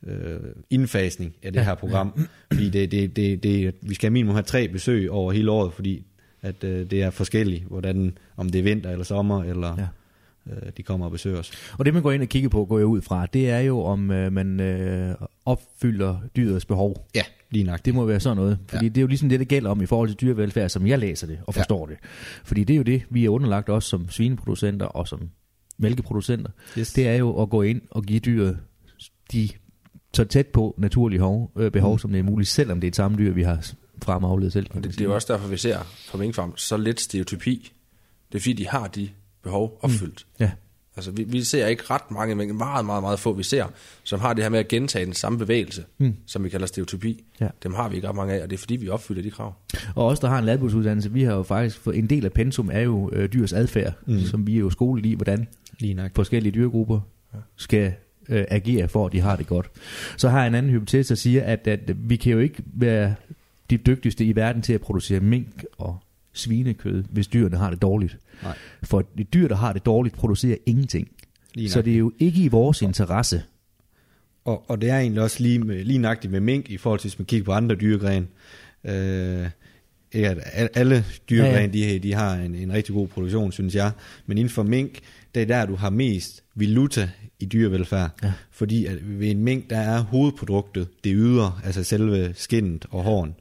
øh, indfasning af det her program. Fordi det, det, det, det, vi skal minimum have tre besøg over hele året, fordi at øh, det er forskelligt, hvordan, om det er vinter eller sommer, eller Ja. øh, de kommer og besøger os. Og det man går ind og kigger på, går jeg ud fra, det er jo, om øh, man øh, opfylder dyrets behov. Ja, lige nok. Det må være sådan noget. Fordi ja. Det er jo ligesom det, der gælder om i forhold til dyrevelfærd, som jeg læser det og forstår ja. det. Fordi det er jo det, vi er underlagt også som svineproducenter og som mælkeproducenter. Yes. Det er jo at gå ind og give dyret de så tæt på naturlige hov, øh, behov, mm. som det er muligt, selvom det er et samme dyr, vi har fremavlet selv. Og det, det er jo også derfor, vi ser på minkfarm så lidt stereotypi. Det er fordi, de har de behov opfyldt. Mm. Ja. Altså, vi, vi ser ikke ret mange, men meget, meget, meget få, vi ser, som har det her med at gentage den samme bevægelse, mm. som vi kalder stereotypi. Ja. Dem har vi ikke ret mange af, og det er fordi, vi opfylder de krav. Og os, der har en landbrugsuddannelse, vi har jo faktisk, for en del af pensum er jo øh, dyrs adfærd, mm. som vi er jo skolet i, hvordan Lige nok. forskellige dyregrupper skal øh, agere for, at de har det godt. Så har jeg en anden hypotese, der siger, at, at vi kan jo ikke være de dygtigste i verden til at producere mink og svinekød, hvis dyrene har det dårligt. Nej. For de dyr, der har det dårligt, producerer ingenting. Lige Så det er jo ikke i vores interesse. Og, og det er egentlig også lige, med, lige nøjagtigt med mink, i forhold til, hvis man kigger på andre dyregren. Øh, ikke at al- alle dyregren, ja, ja. De, de har en, en rigtig god produktion, synes jeg. Men inden for mink, det er der, du har mest valuta i dyrevelfærd. Ja. Fordi at ved en mink, der er hovedproduktet det ydre, altså selve skinnet og håren.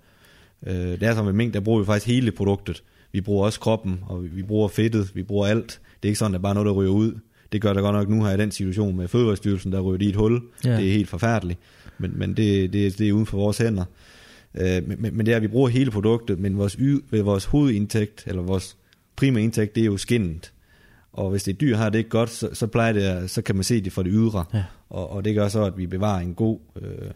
Øh, det er som med mink, der bruger vi faktisk hele produktet. Vi bruger også kroppen, og vi, bruger fedtet, vi bruger alt. Det er ikke sådan, at bare noget, der ryger ud. Det gør der godt nok nu her i den situation med Fødevarestyrelsen, der ryger de i et hul. Ja. Det er helt forfærdeligt. Men, men det, det, det er uden for vores hænder. Øh, men, men- det er, at vi bruger hele produktet, men vores, y, vores hovedindtægt, eller vores primære indtægt, det er jo skinnet. Og hvis det dyr har det ikke godt, så, så plejer det, så kan man se det fra det ydre. Ja. Og, og det gør så, at vi bevarer en god øh,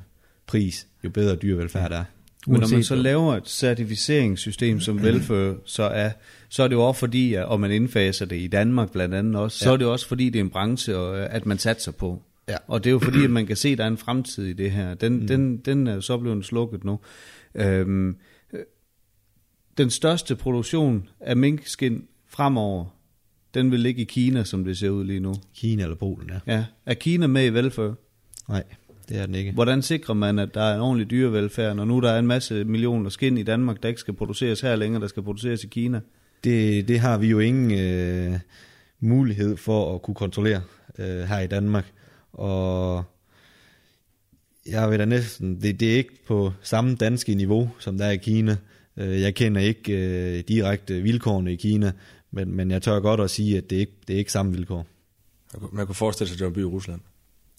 pris, jo bedre dyrevelfærd der er. Men når man så laver et certificeringssystem som velfør, så er, så er det jo også fordi, at, og man indfaser det i Danmark blandt andet også, så Ja. er det jo også fordi, det er en branche, og, øh, at man satser på. Ja. Og det er jo fordi, at man kan se, at der er en fremtid i det her. Den, mm. den, den er jo så blevet slukket nu. Øhm, øh, den største produktion af minkskin fremover, den vil ligge i Kina, som det ser ud lige nu. Kina eller Polen, ja. Ja. Er Kina med i velfør? Nej, det er den ikke. Hvordan sikrer man, at der er en ordentlig dyrevelfærd, når nu der er en masse millioner skin i Danmark, der ikke skal produceres her længere, der skal produceres i Kina? Det, det har vi jo ingen øh, mulighed for at kunne kontrollere øh, her i Danmark. Og jeg vil da næsten, det, det er ikke på samme danske niveau, som der er i Kina. Øh, jeg kender ikke øh, direkte vilkårene i Kina, men, men jeg tør godt at sige, at det ikke det er ikke samme vilkår. Man kunne- Man kunne forestille sig, at det var en by i Rusland.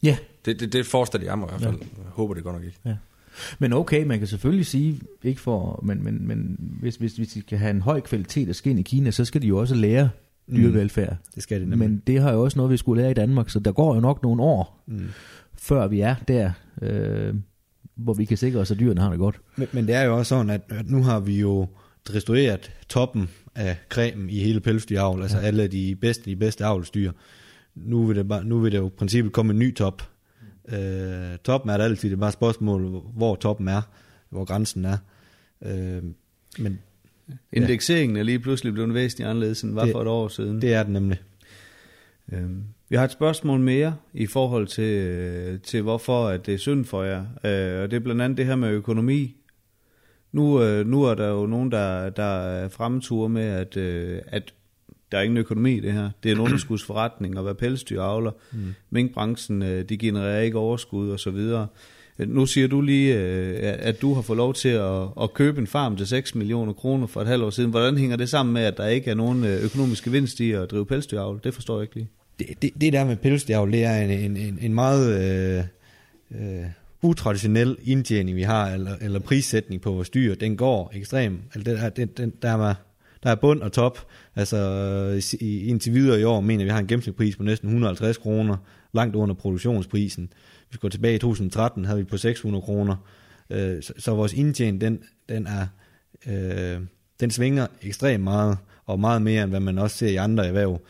Ja, Det, det, det forestiller jeg mig i hvert fald. Jeg håber det godt nok ikke. Ja. Men okay, man kan selvfølgelig sige, ikke for, men, men, men hvis, hvis, hvis de skal have en høj kvalitet af skin i Kina, så skal de jo også lære dyrevelfærd. Det skal det nemlig. Men det har jo også noget, vi skulle lære i Danmark, så der går jo nok nogle år, Mm. før vi er der, øh, hvor vi kan sikre os, at dyrene har det godt. Men, men det er jo også sådan, at, at nu har vi jo destrueret toppen af cremen i hele pelsdyravl, altså alle de bedste, de bedste avlsdyr. Nu vil, det bare, nu vil det jo i princippet komme en ny top. Øh, toppen er det altid, det er bare et spørgsmål, hvor toppen er, hvor grænsen er. Øh, men Indekseringen er lige pludselig blevet væsentligt anderledes, end den var Det- for et år siden. det er det nemlig. Øhm, vi har et spørgsmål mere i forhold til, øh, til hvorfor at det er synd for jer. Øh, og det er blandt andet det her med økonomi. Nu, øh, nu er der jo nogen, der, der er fremture med, at, øh, at der er ingen økonomi i det her. Det er en underskudsforretning at være pelsdyravler. Mm. Minkbranchen, øh, de genererer ikke overskud og så videre. Nu siger du lige, øh, at du har fået lov til at, at købe en farm til 6 millioner kroner for et halvt år siden. Hvordan hænger det sammen med, at der ikke er nogen øh, økonomisk gevinst i at drive pelsdyravl? Det forstår jeg ikke lige. det, det, det der med pelsdyravl, det er en, en, en, en meget øh, øh, utraditionel indtjening, vi har, eller, eller prissætning på vores dyr. Den går ekstrem. Altså, den, den, den, der, er, der er bund og top. Altså, i, indtil videre i år mener vi har en gennemsnitspris på næsten 150 kroner, langt under produktionsprisen. Hvis vi går tilbage i 2013, havde vi på 600 kroner. Øh, så, så vores indtjening, den, den er... Øh, den svinger ekstremt meget, og meget mere, end hvad man også ser i andre erhverv.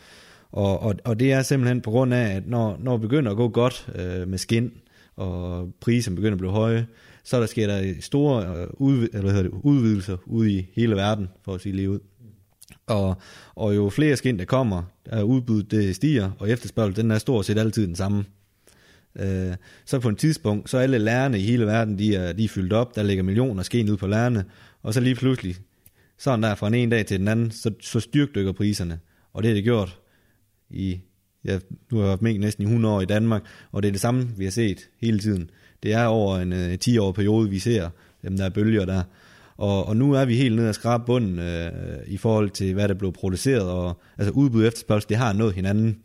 Og, og, og det er simpelthen på grund af, at når, når det begynder at gå godt øh, med skin, og priserne begynder at blive høje, så der sker der store øh, udvid, eller hvad hedder det, udvidelser ude i hele verden, for at sige lige ud. Og, og jo flere skin der kommer, er udbuddet det stiger, og efterspørgselen den er stort set altid den samme. Øh, så på et tidspunkt, så er alle lærerne i hele verden, de er, de er fyldt op, der ligger millioner skind ud på lærerne, og så lige pludselig, sådan der fra en ene dag til den anden, så, så styrkdykker priserne. Og det er det gjort i, jeg, nu har jeg haft mink næsten i 100 år i Danmark, og det er det samme, vi har set hele tiden. Det er over en øh, 10-årig periode, vi ser dem der bølger der. Og, og nu er vi helt nede at skrabe bunden øh, i forhold til, hvad der blev produceret. Og, altså udbud og efterspørgsel, det har nået hinanden.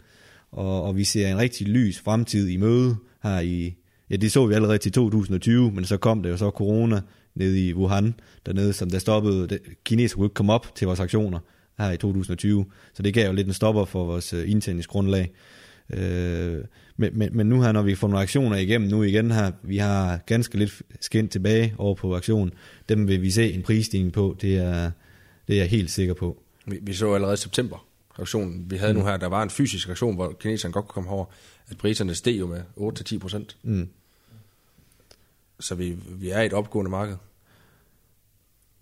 Og, og vi ser en rigtig lys fremtid i møde her i, ja det så vi allerede til 2020, men så kom der jo så corona nede i Wuhan, dernede, som der stoppede, det, kineser kunne ikke komme op til vores aktioner her i 2020, så det gav jo lidt en stopper for vores øh, indtjeningsgrundlag. Øh, men, men, men nu her, når vi får nogle aktioner igennem nu igen her, vi har ganske lidt skin tilbage over på aktion, dem vil vi se en prisstigning på, det er, det er jeg helt sikker på. Vi, vi så allerede i september aktionen, vi havde mm. nu her, der var en fysisk aktion, hvor kineserne godt kunne komme over, at priserne steg jo med 8-10 procent. Mm. Så vi, vi er i et opgående marked.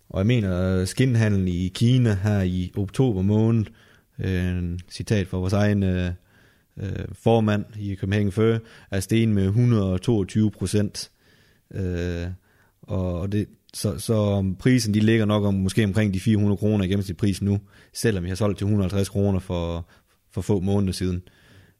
Og jeg mener, øh, skinhandlen i Kina her i oktober måned, øh, en citat fra vores egen øh, øh formand i Copenhagen Før, er steget med 122 procent. Øh, og det, så, så prisen de ligger nok om, måske omkring de 400 kroner i gennemsnitspris nu, selvom vi har solgt til 150 kroner for, for få måneder siden.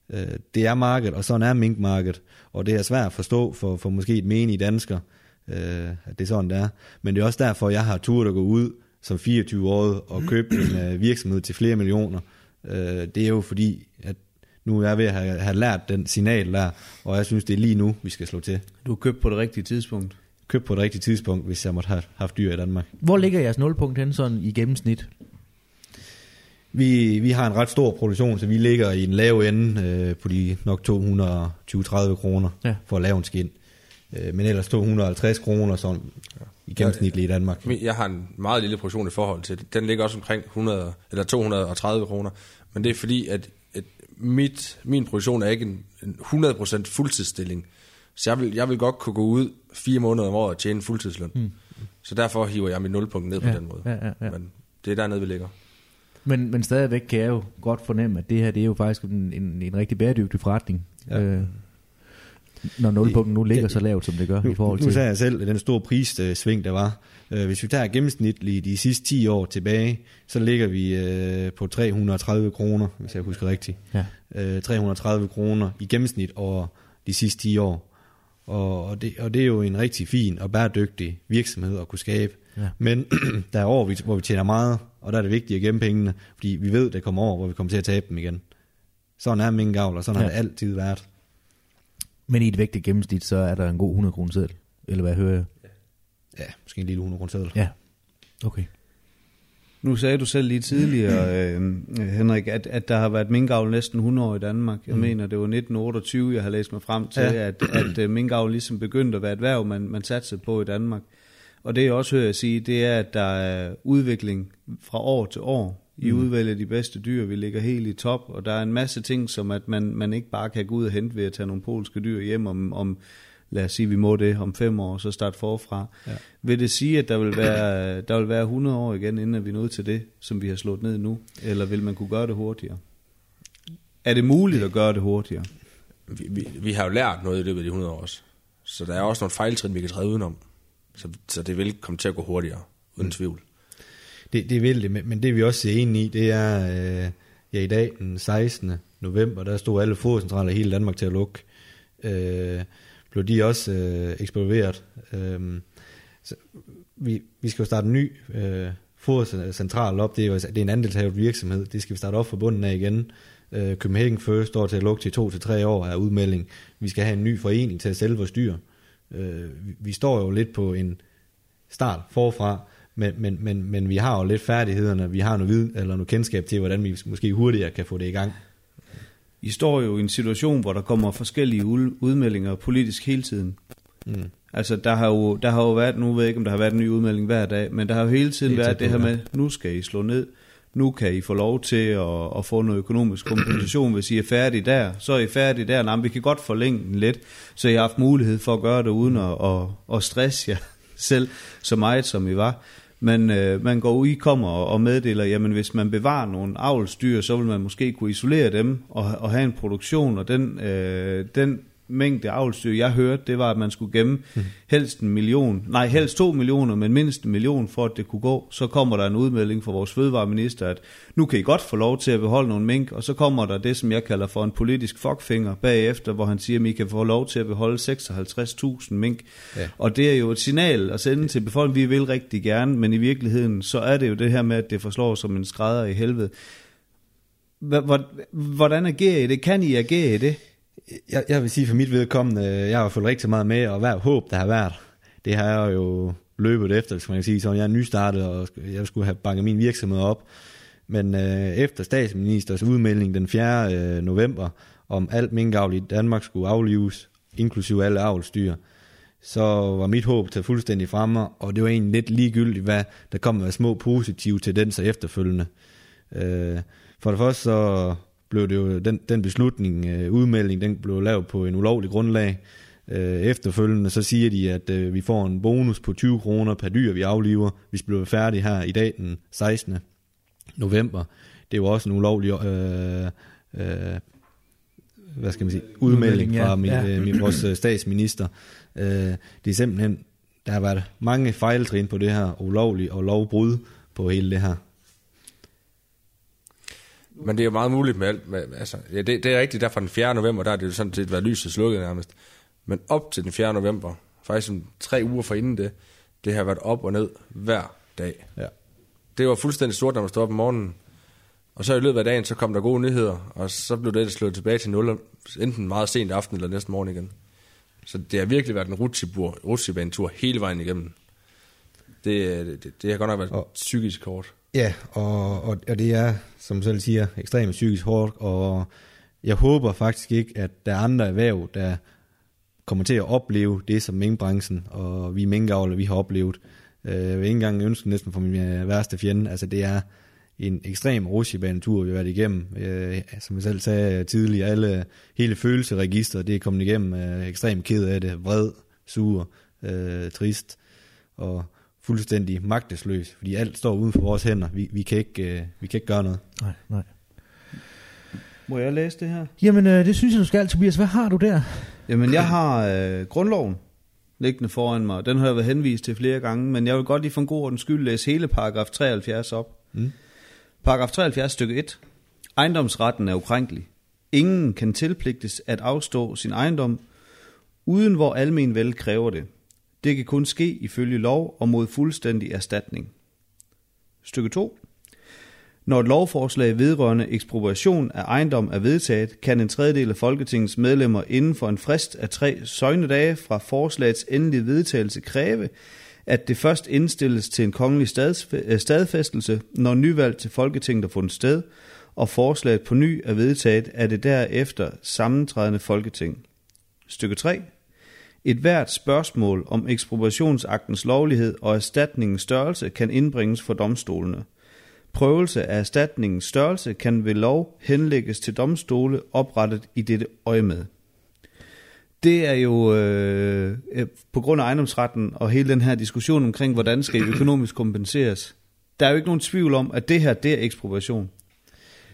Øh, det er markedet, og sådan er minkmarkedet, og det er svært at forstå for, for måske et menigt dansker, øh, at det er sådan, det er. Men det er også derfor, jeg har turet at gå ud som 24-årig og købe en øh, virksomhed til flere millioner. Øh, det er jo fordi, at nu er jeg ved at have, have lært den signal der, og jeg synes, det er lige nu, vi skal slå til. Du er købt på det rigtige tidspunkt. Køb på det rigtige tidspunkt, hvis jeg måtte have haft dyr i Danmark. Hvor ligger jeres nulpunkt hen sådan i gennemsnit? Vi, vi har en ret stor produktion, så vi ligger i en lav ende øh, på de nok 220-30 kroner Ja. for at lave en skin. Øh, men ellers 250 kroner sådan i gennemsnitlig i Danmark. Jeg har en meget lille produktion i forhold til det. Den ligger også omkring 100, eller 230 kroner. Men det er fordi, at, at mit, min produktion er ikke en, en 100% fuldtidsstilling. Så jeg vil, jeg vil godt kunne gå ud fire måneder om året og tjene en fuldtidsløn. Mm. Så derfor hiver jeg mit nulpunkt ned på Ja, den måde. ja, ja, ja. Men det er dernede, vi ligger. Men, men stadigvæk kan jeg jo godt fornemme, at det her det er jo faktisk en, en, en rigtig bæredygtig forretning. Ja. Øh, når nulpunkten nu ligger så lavt, som det gør Nu, i forhold nu til... sagde jeg selv, at den store prissving, der var. Øh, Hvis vi tager gennemsnitligt de sidste 10 år tilbage, så ligger vi øh, på 330 kroner, hvis jeg husker rigtigt. Ja. Øh, 330 kroner i gennemsnit over de sidste 10 år. Og, det, og det er jo en rigtig fin og bæredygtig virksomhed at kunne skabe. Ja. Men der er år, hvor vi tjener meget, og der er det vigtigt at gemme pengene, fordi vi ved, at der kommer år, hvor vi kommer til at tabe dem igen. Sådan er minkavl, og sådan ja. har det altid været. Men i et vægtigt gennemsnit, så er der en god 100 kroner seddel. Eller hvad hører jeg? Ja, måske en lille 100 kroner seddel. Ja. Okay. Nu sagde du selv lige tidligere, øh, Henrik, at, at der har været minkavl næsten 100 år i Danmark. Jeg mm. mener, det var 1928, jeg har læst mig frem til, Ja. ja. at, at øh, minkavl ligesom begyndte at være et værv, man, man satsede på i Danmark. Og det jeg også hører jeg sige, det er, at der er udvikling fra år til år. I mm. udvælger de bedste dyr, vi ligger helt i top, og der er en masse ting, som at man, man ikke bare kan gå ud og hente ved at tage nogle polske dyr hjem om, om lad os sige, vi må det om fem år, så starte forfra. Ja. Vil det sige, at der vil, være, der vil være 100 år igen, inden at vi er nået til det, som vi har slået ned nu? Eller vil man kunne gøre det hurtigere? Er det muligt at gøre det hurtigere? Vi, vi, vi har jo lært noget i løbet af de 100 år også. Så der er også nogle fejltrin, vi kan træde udenom. Så, så det vil komme til at gå hurtigere, uden tvivl. Det, det vil det, men, men det vi også ser enige i, det er, øh, ja i dag den 16. november, der stod alle fodcentraler i hele Danmark til at lukke. Øh, blev de også øh, eksploderet. Øh, så vi, vi skal jo starte en ny øh, fodcentral op, det er jo altså, det er en andelshavet virksomhed, det skal vi starte op for bunden af igen. Øh, Copenhagen First står til at lukke til to til tre år af udmelding. Vi skal have en ny forening til at sælge vores dyr. Øh, vi, vi står jo lidt på en start forfra, men, men, men, men vi har jo lidt færdighederne, vi har noget viden eller noget kendskab til, hvordan vi måske hurtigere kan få det i gang. I står jo i en situation, hvor der kommer forskellige ud- udmeldinger politisk hele tiden. Mm. Altså, der har, jo, der har jo været, nu ved jeg ikke, om der har været en ny udmelding hver dag, men der har jo hele tiden Helt været det her ja. med, nu skal I slå ned, nu kan I få lov til at, at få noget økonomisk kompensation, hvis I er færdige der. Så er I færdige der, nej, vi kan godt forlænge den lidt, så I har haft mulighed for at gøre det uden at, at, at stresse jer selv så meget, som I var. Men øh, man går ud, I kommer og og meddeler, jamen hvis man bevarer nogle avlsdyr, så vil man måske kunne isolere dem og, og have en produktion, og den, øh, den mængde avlsdyr, jeg hørte, det var, at man skulle gemme helst en million, nej, helst to millioner, men mindst en million, for at det kunne gå. Så kommer der en udmelding fra vores fødevareminister, at nu kan I godt få lov til at beholde nogle mink, og så kommer der det, som jeg kalder for en politisk fuckfinger bagefter, hvor han siger, at I kan få lov til at beholde 56.000 mink. Ja. Og det er jo et signal at sende til befolkningen, vi vil rigtig gerne, men i virkeligheden, så er det jo det her med, at det forslår som en skrædder i helvede. Hvordan agerer I det? Kan I agere i det? Jeg, jeg vil sige for mit vedkommende, øh, jeg har fulgt rigtig meget med, og hver håb, der har været, det har jeg jo løbet efter, hvis man kan sige. Så jeg er nystartet, og jeg skulle have banket min virksomhed op. Men øh, efter statsministers udmelding den 4. Øh, november, om alt minkavl i Danmark skulle aflives, inklusive alle avlsdyr, så var mit håb til fuldstændig fremme, og det var egentlig lidt ligegyldigt, hvad der kom af små positive tendenser efterfølgende. Øh, for det første så blev det jo den, den beslutning, øh, udmelding, den blev lavet på en ulovlig grundlag. Øh, efterfølgende så siger de, at øh, vi får en bonus på 20 kroner per dyr, vi afliver, hvis vi bliver færdige her i dag den 16. november. Det er jo også en ulovlig øh, øh, hvad skal man sige, udmelding fra min, Ja. øh, min, vores øh, statsminister. Øh, det er simpelthen, der har været mange fejltrin på det her, ulovlige og lovbrud på hele det her. Men det er jo meget muligt med alt. Med, altså, ja, det, det er rigtigt, der fra den 4. november, der er det jo sådan set været lyset slukket nærmest. Men op til den 4. november, faktisk som tre uger for inden det, det har været op og ned hver dag. Ja. Det var fuldstændig sort, når man stod op om morgenen. Og så i løbet af dagen, så kom der gode nyheder, og så blev det slået tilbage til 0, enten meget sent aften eller næste morgen igen. Så det har virkelig været en rutsjebanetur hele vejen igennem. Det, det, det har godt nok været Og- psykisk hårdt. Ja, og, og, og det er, som du selv siger, ekstremt psykisk hårdt, og jeg håber faktisk ikke, at der er andre erhverv, der kommer til at opleve det, som minkbranchen og vi minkavler, vi har oplevet. Øh, jeg vil ikke engang ønske næsten for min øh, værste fjende. Altså det er en ekstrem rusjebanetur, vi har været igennem. Øh, som jeg selv sagde tidligere, alle, hele følelseregisteret, det er kommet igennem ekstremt ked af det. Vred, sur, øh, trist og fuldstændig magtesløs, fordi alt står uden for vores hænder. Vi, vi, kan, ikke, øh, vi kan ikke gøre noget. Nej, nej. Må jeg læse det her? Jamen, øh, det synes jeg, du skal, Tobias. Hvad har du der? Jamen, jeg har øh, grundloven liggende foran mig. Den har jeg været henvist til flere gange, men jeg vil godt lige for en god ordens skyld læse hele paragraf 73 op. Mm. Paragraf 73 stykke 1. Ejendomsretten er ukrænkelig. Ingen kan tilpligtes at afstå sin ejendom, uden hvor almen vel kræver det. Det kan kun ske ifølge lov og mod fuldstændig erstatning. Stykke 2. Når et lovforslag vedrørende ekspropriation af ejendom er vedtaget, kan en tredjedel af Folketingets medlemmer inden for en frist af tre søgnedage fra forslagets endelige vedtagelse kræve, at det først indstilles til en kongelig øh, stadfæstelse, når nyvalg til Folketinget er fundet sted, og forslaget på ny er vedtaget af det derefter sammentrædende Folketing. Stykke 3. Et hvert spørgsmål om ekspropriationsaktens lovlighed og erstatningens størrelse kan indbringes for domstolene. Prøvelse af erstatningens størrelse kan ved lov henlægges til domstole oprettet i dette øje med. Det er jo øh, på grund af ejendomsretten og hele den her diskussion omkring, hvordan skal økonomisk kompenseres. Der er jo ikke nogen tvivl om, at det her, det er ekspropriation.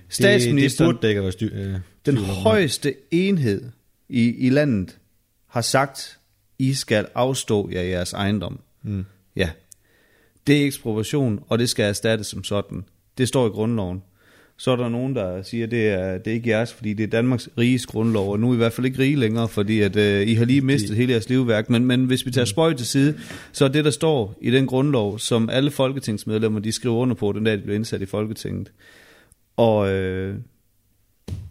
Statsministeren, det, det burde det ikke være øh, den højeste enhed i, i landet, har sagt, I skal afstå jer jeres ejendom. Mm. Ja, det er ekspropriation, og det skal erstattes som sådan. Det står i grundloven. Så er der nogen, der siger, at det er, det er ikke jeres, fordi det er Danmarks riges grundlov, og nu er I i hvert fald ikke rige længere, fordi at, uh, I har lige mistet hele jeres livværk. Men, men hvis vi tager spøj til side, så er det, der står i den grundlov, som alle folketingsmedlemmer, de skriver under på, den dag de blev indsat i Folketinget. Og uh,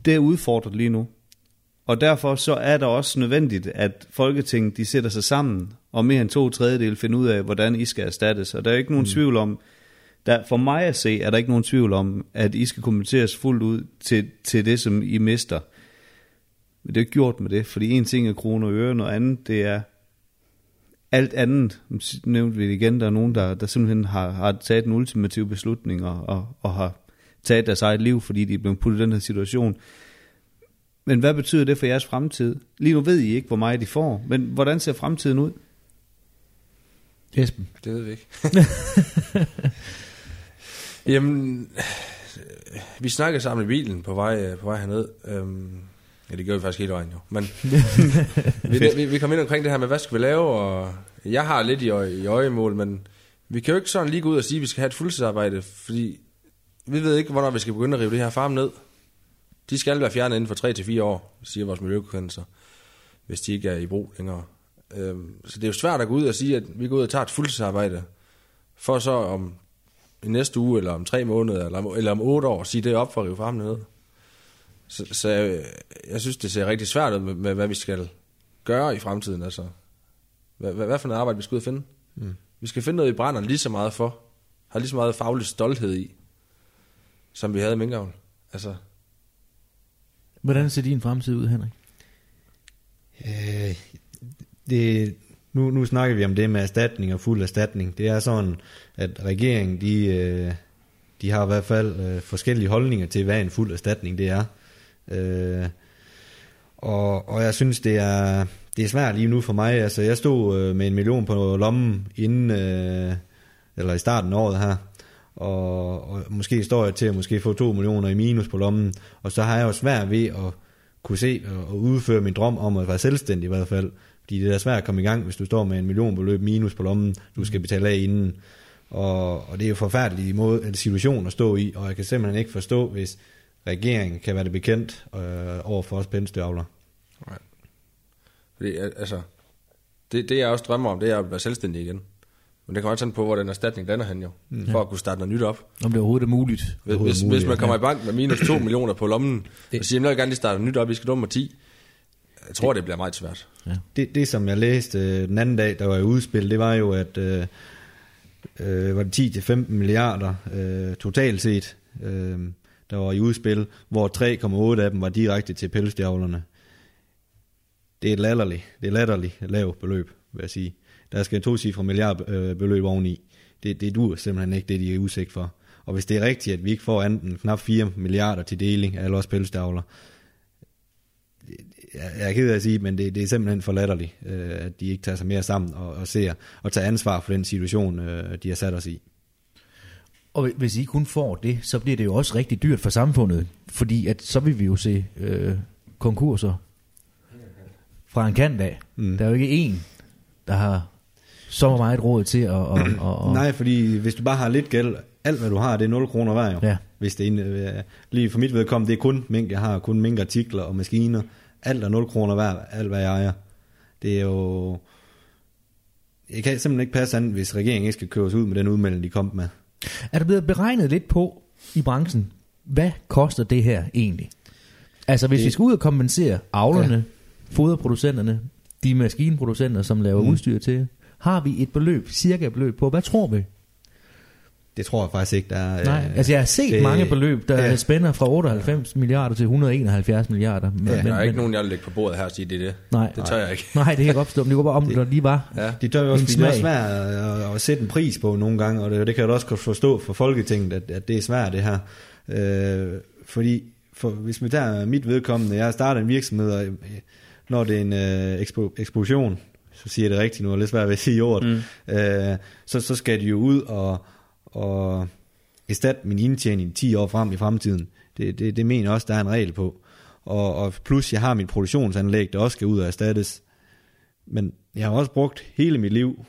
det er udfordret lige nu. Og derfor så er det også nødvendigt, at Folketinget de sætter sig sammen, og mere end to tredjedel finder ud af, hvordan I skal erstattes. Og der er ikke nogen mm. tvivl om, der, for mig at se, er der ikke nogen tvivl om, at I skal kommenteres fuldt ud til, til det, som I mister. Men det er ikke gjort med det, fordi en ting er kroner og øre, noget andet, det er alt andet. Nævnte vi det igen, der er nogen, der, der simpelthen har, har taget en ultimativ beslutning og, og, og har taget deres eget liv, fordi de er blevet puttet i den her situation. Men hvad betyder det for jeres fremtid? Lige nu ved I ikke, hvor meget de får, men hvordan ser fremtiden ud? Esben? Det ved vi ikke. Jamen, vi snakkede sammen i bilen på vej, på vej herned. Øhm, ja, det gør vi faktisk hele vejen jo. Men vi, vi, vi kom ind omkring det her med, hvad skal vi lave? Og jeg har lidt i, øje, i øjemål, men vi kan jo ikke sådan lige gå ud og sige, at vi skal have et fuldtidsarbejde, fordi vi ved ikke, hvornår vi skal begynde at rive det her farm ned. De skal være fjernet inden for 3 til fire år, siger vores miljøkonsekvenser, hvis de ikke er i brug længere. Øhm, så det er jo svært at gå ud og sige, at vi går ud og tager et fuldtidsarbejde, for så om i næste uge, eller om tre måneder, eller om, eller om otte år, sige det op for at rive farmen ned. Så, så jeg, jeg synes, det ser rigtig svært ud med, med, hvad vi skal gøre i fremtiden. Altså, hvad, hvad, hvad for noget arbejde vi skal ud og finde? Mm. Vi skal finde noget, vi brænder lige så meget for. Har lige så meget faglig stolthed i, som vi havde i minkavl. Altså, Hvordan ser din fremtid ud, Henrik? Øh, det, nu, nu snakker vi om det med erstatning og fuld erstatning. Det er sådan, at regeringen, de, øh, de har i hvert fald øh, forskellige holdninger til, hvad en fuld erstatning det er. Øh, og, og jeg synes, det er, det er svært lige nu for mig. Altså, jeg stod øh, med en million på lommen inden, eller i starten af året her, og, og måske står jeg til at måske få 2 millioner i minus på lommen, og så har jeg jo svært ved at kunne se og udføre min drøm om at være selvstændig i hvert fald. Fordi det er svært at komme i gang, hvis du står med en millionbeløb minus på lommen, du skal betale af inden. Og, og det er jo forfærdelig måde, en situation at stå i, og jeg kan simpelthen ikke forstå, hvis regeringen kan være det bekendt øh, over for os pændstøvler. Nej. Fordi, altså, det, det jeg også drømmer om, det er at være selvstændig igen. Men det kommer også på, hvor den erstatning danner han jo, mm. for at kunne starte noget nyt op. Om det er overhovedet er muligt. Hvis, hvis, muligt, hvis man kommer ja. i bank med minus 2 millioner på lommen, det. og siger, at jeg vil gerne lige starte nyt op, vi skal dumme 10, jeg tror, det, det bliver meget svært. Ja. Det, det, som jeg læste øh, den anden dag, der var i udspil, det var jo, at øh, øh, var det 10-15 milliarder øh, totalt set, øh, der var i udspil, hvor 3,8 af dem var direkte til pelsdjavlerne. Det er et latterligt, det er latterligt lavt beløb, vil jeg sige. Der skal to cifre milliardbeløb øh, oveni. Det, det dur simpelthen ikke, det de er udsigt for. Og hvis det er rigtigt, at vi ikke får anden knap 4 milliarder til deling af alle os pelsdavler, jeg er ked af at sige, men det, det er simpelthen for latterligt, øh, at de ikke tager sig mere sammen og, og ser og tager ansvar for den situation, øh, de har sat os i. Og hvis I kun får det, så bliver det jo også rigtig dyrt for samfundet, fordi at så vil vi jo se øh, konkurser fra en kant af. Mm. Der er jo ikke en, der har så meget råd til at... Og, og, og Nej, fordi hvis du bare har lidt gæld, alt hvad du har, det er 0 kroner værd jo. Ja. Hvis det er, øh, lige for mit vedkommende, det er kun mink, jeg har kun minkartikler og maskiner. Alt er 0 kroner værd, alt hvad jeg ejer. Det er jo... jeg kan simpelthen ikke passe andet, hvis regeringen ikke skal køre os ud med den udmelding, de kom med. Er der blevet beregnet lidt på i branchen, hvad koster det her egentlig? Altså hvis Det- vi skal ud og kompensere avlerne, ja. foderproducenterne, de maskinproducenter, som laver. Mm. udstyr til, har vi et beløb, cirka et beløb på, hvad tror vi? Det tror jeg faktisk ikke, der er... Nej, altså jeg har set det, mange beløb, der ja. ja. spænder fra 98 milliarder til 171 milliarder. Men, Ja. men, Der er ikke men, nogen, jeg vil lægge på bordet her og sige, det er det. Nej, Det tør jeg ikke. nej, det kan jeg godt forstå, men det går bare om, Det- når de var. Ja. Det tør jo også, det er også svært at, at, sætte en pris på nogle gange, og det, det kan jeg da også godt forstå for Folketinget, at, at det er svært det her. Øh, fordi for, hvis vi tager mit vedkommende, jeg starter en virksomhed, og øh, når det er en øh, ekspo, eksplosion, så siger jeg det rigtigt nu, og lidt svært ved at sige ordet, mm. øh, så, så skal de jo ud og, og erstatte min indtjening 10 år frem i fremtiden. Det, det, det mener også, der er en regel på. Og, og plus jeg har mit produktionsanlæg, der også skal ud og erstattes. Men jeg har også brugt hele mit liv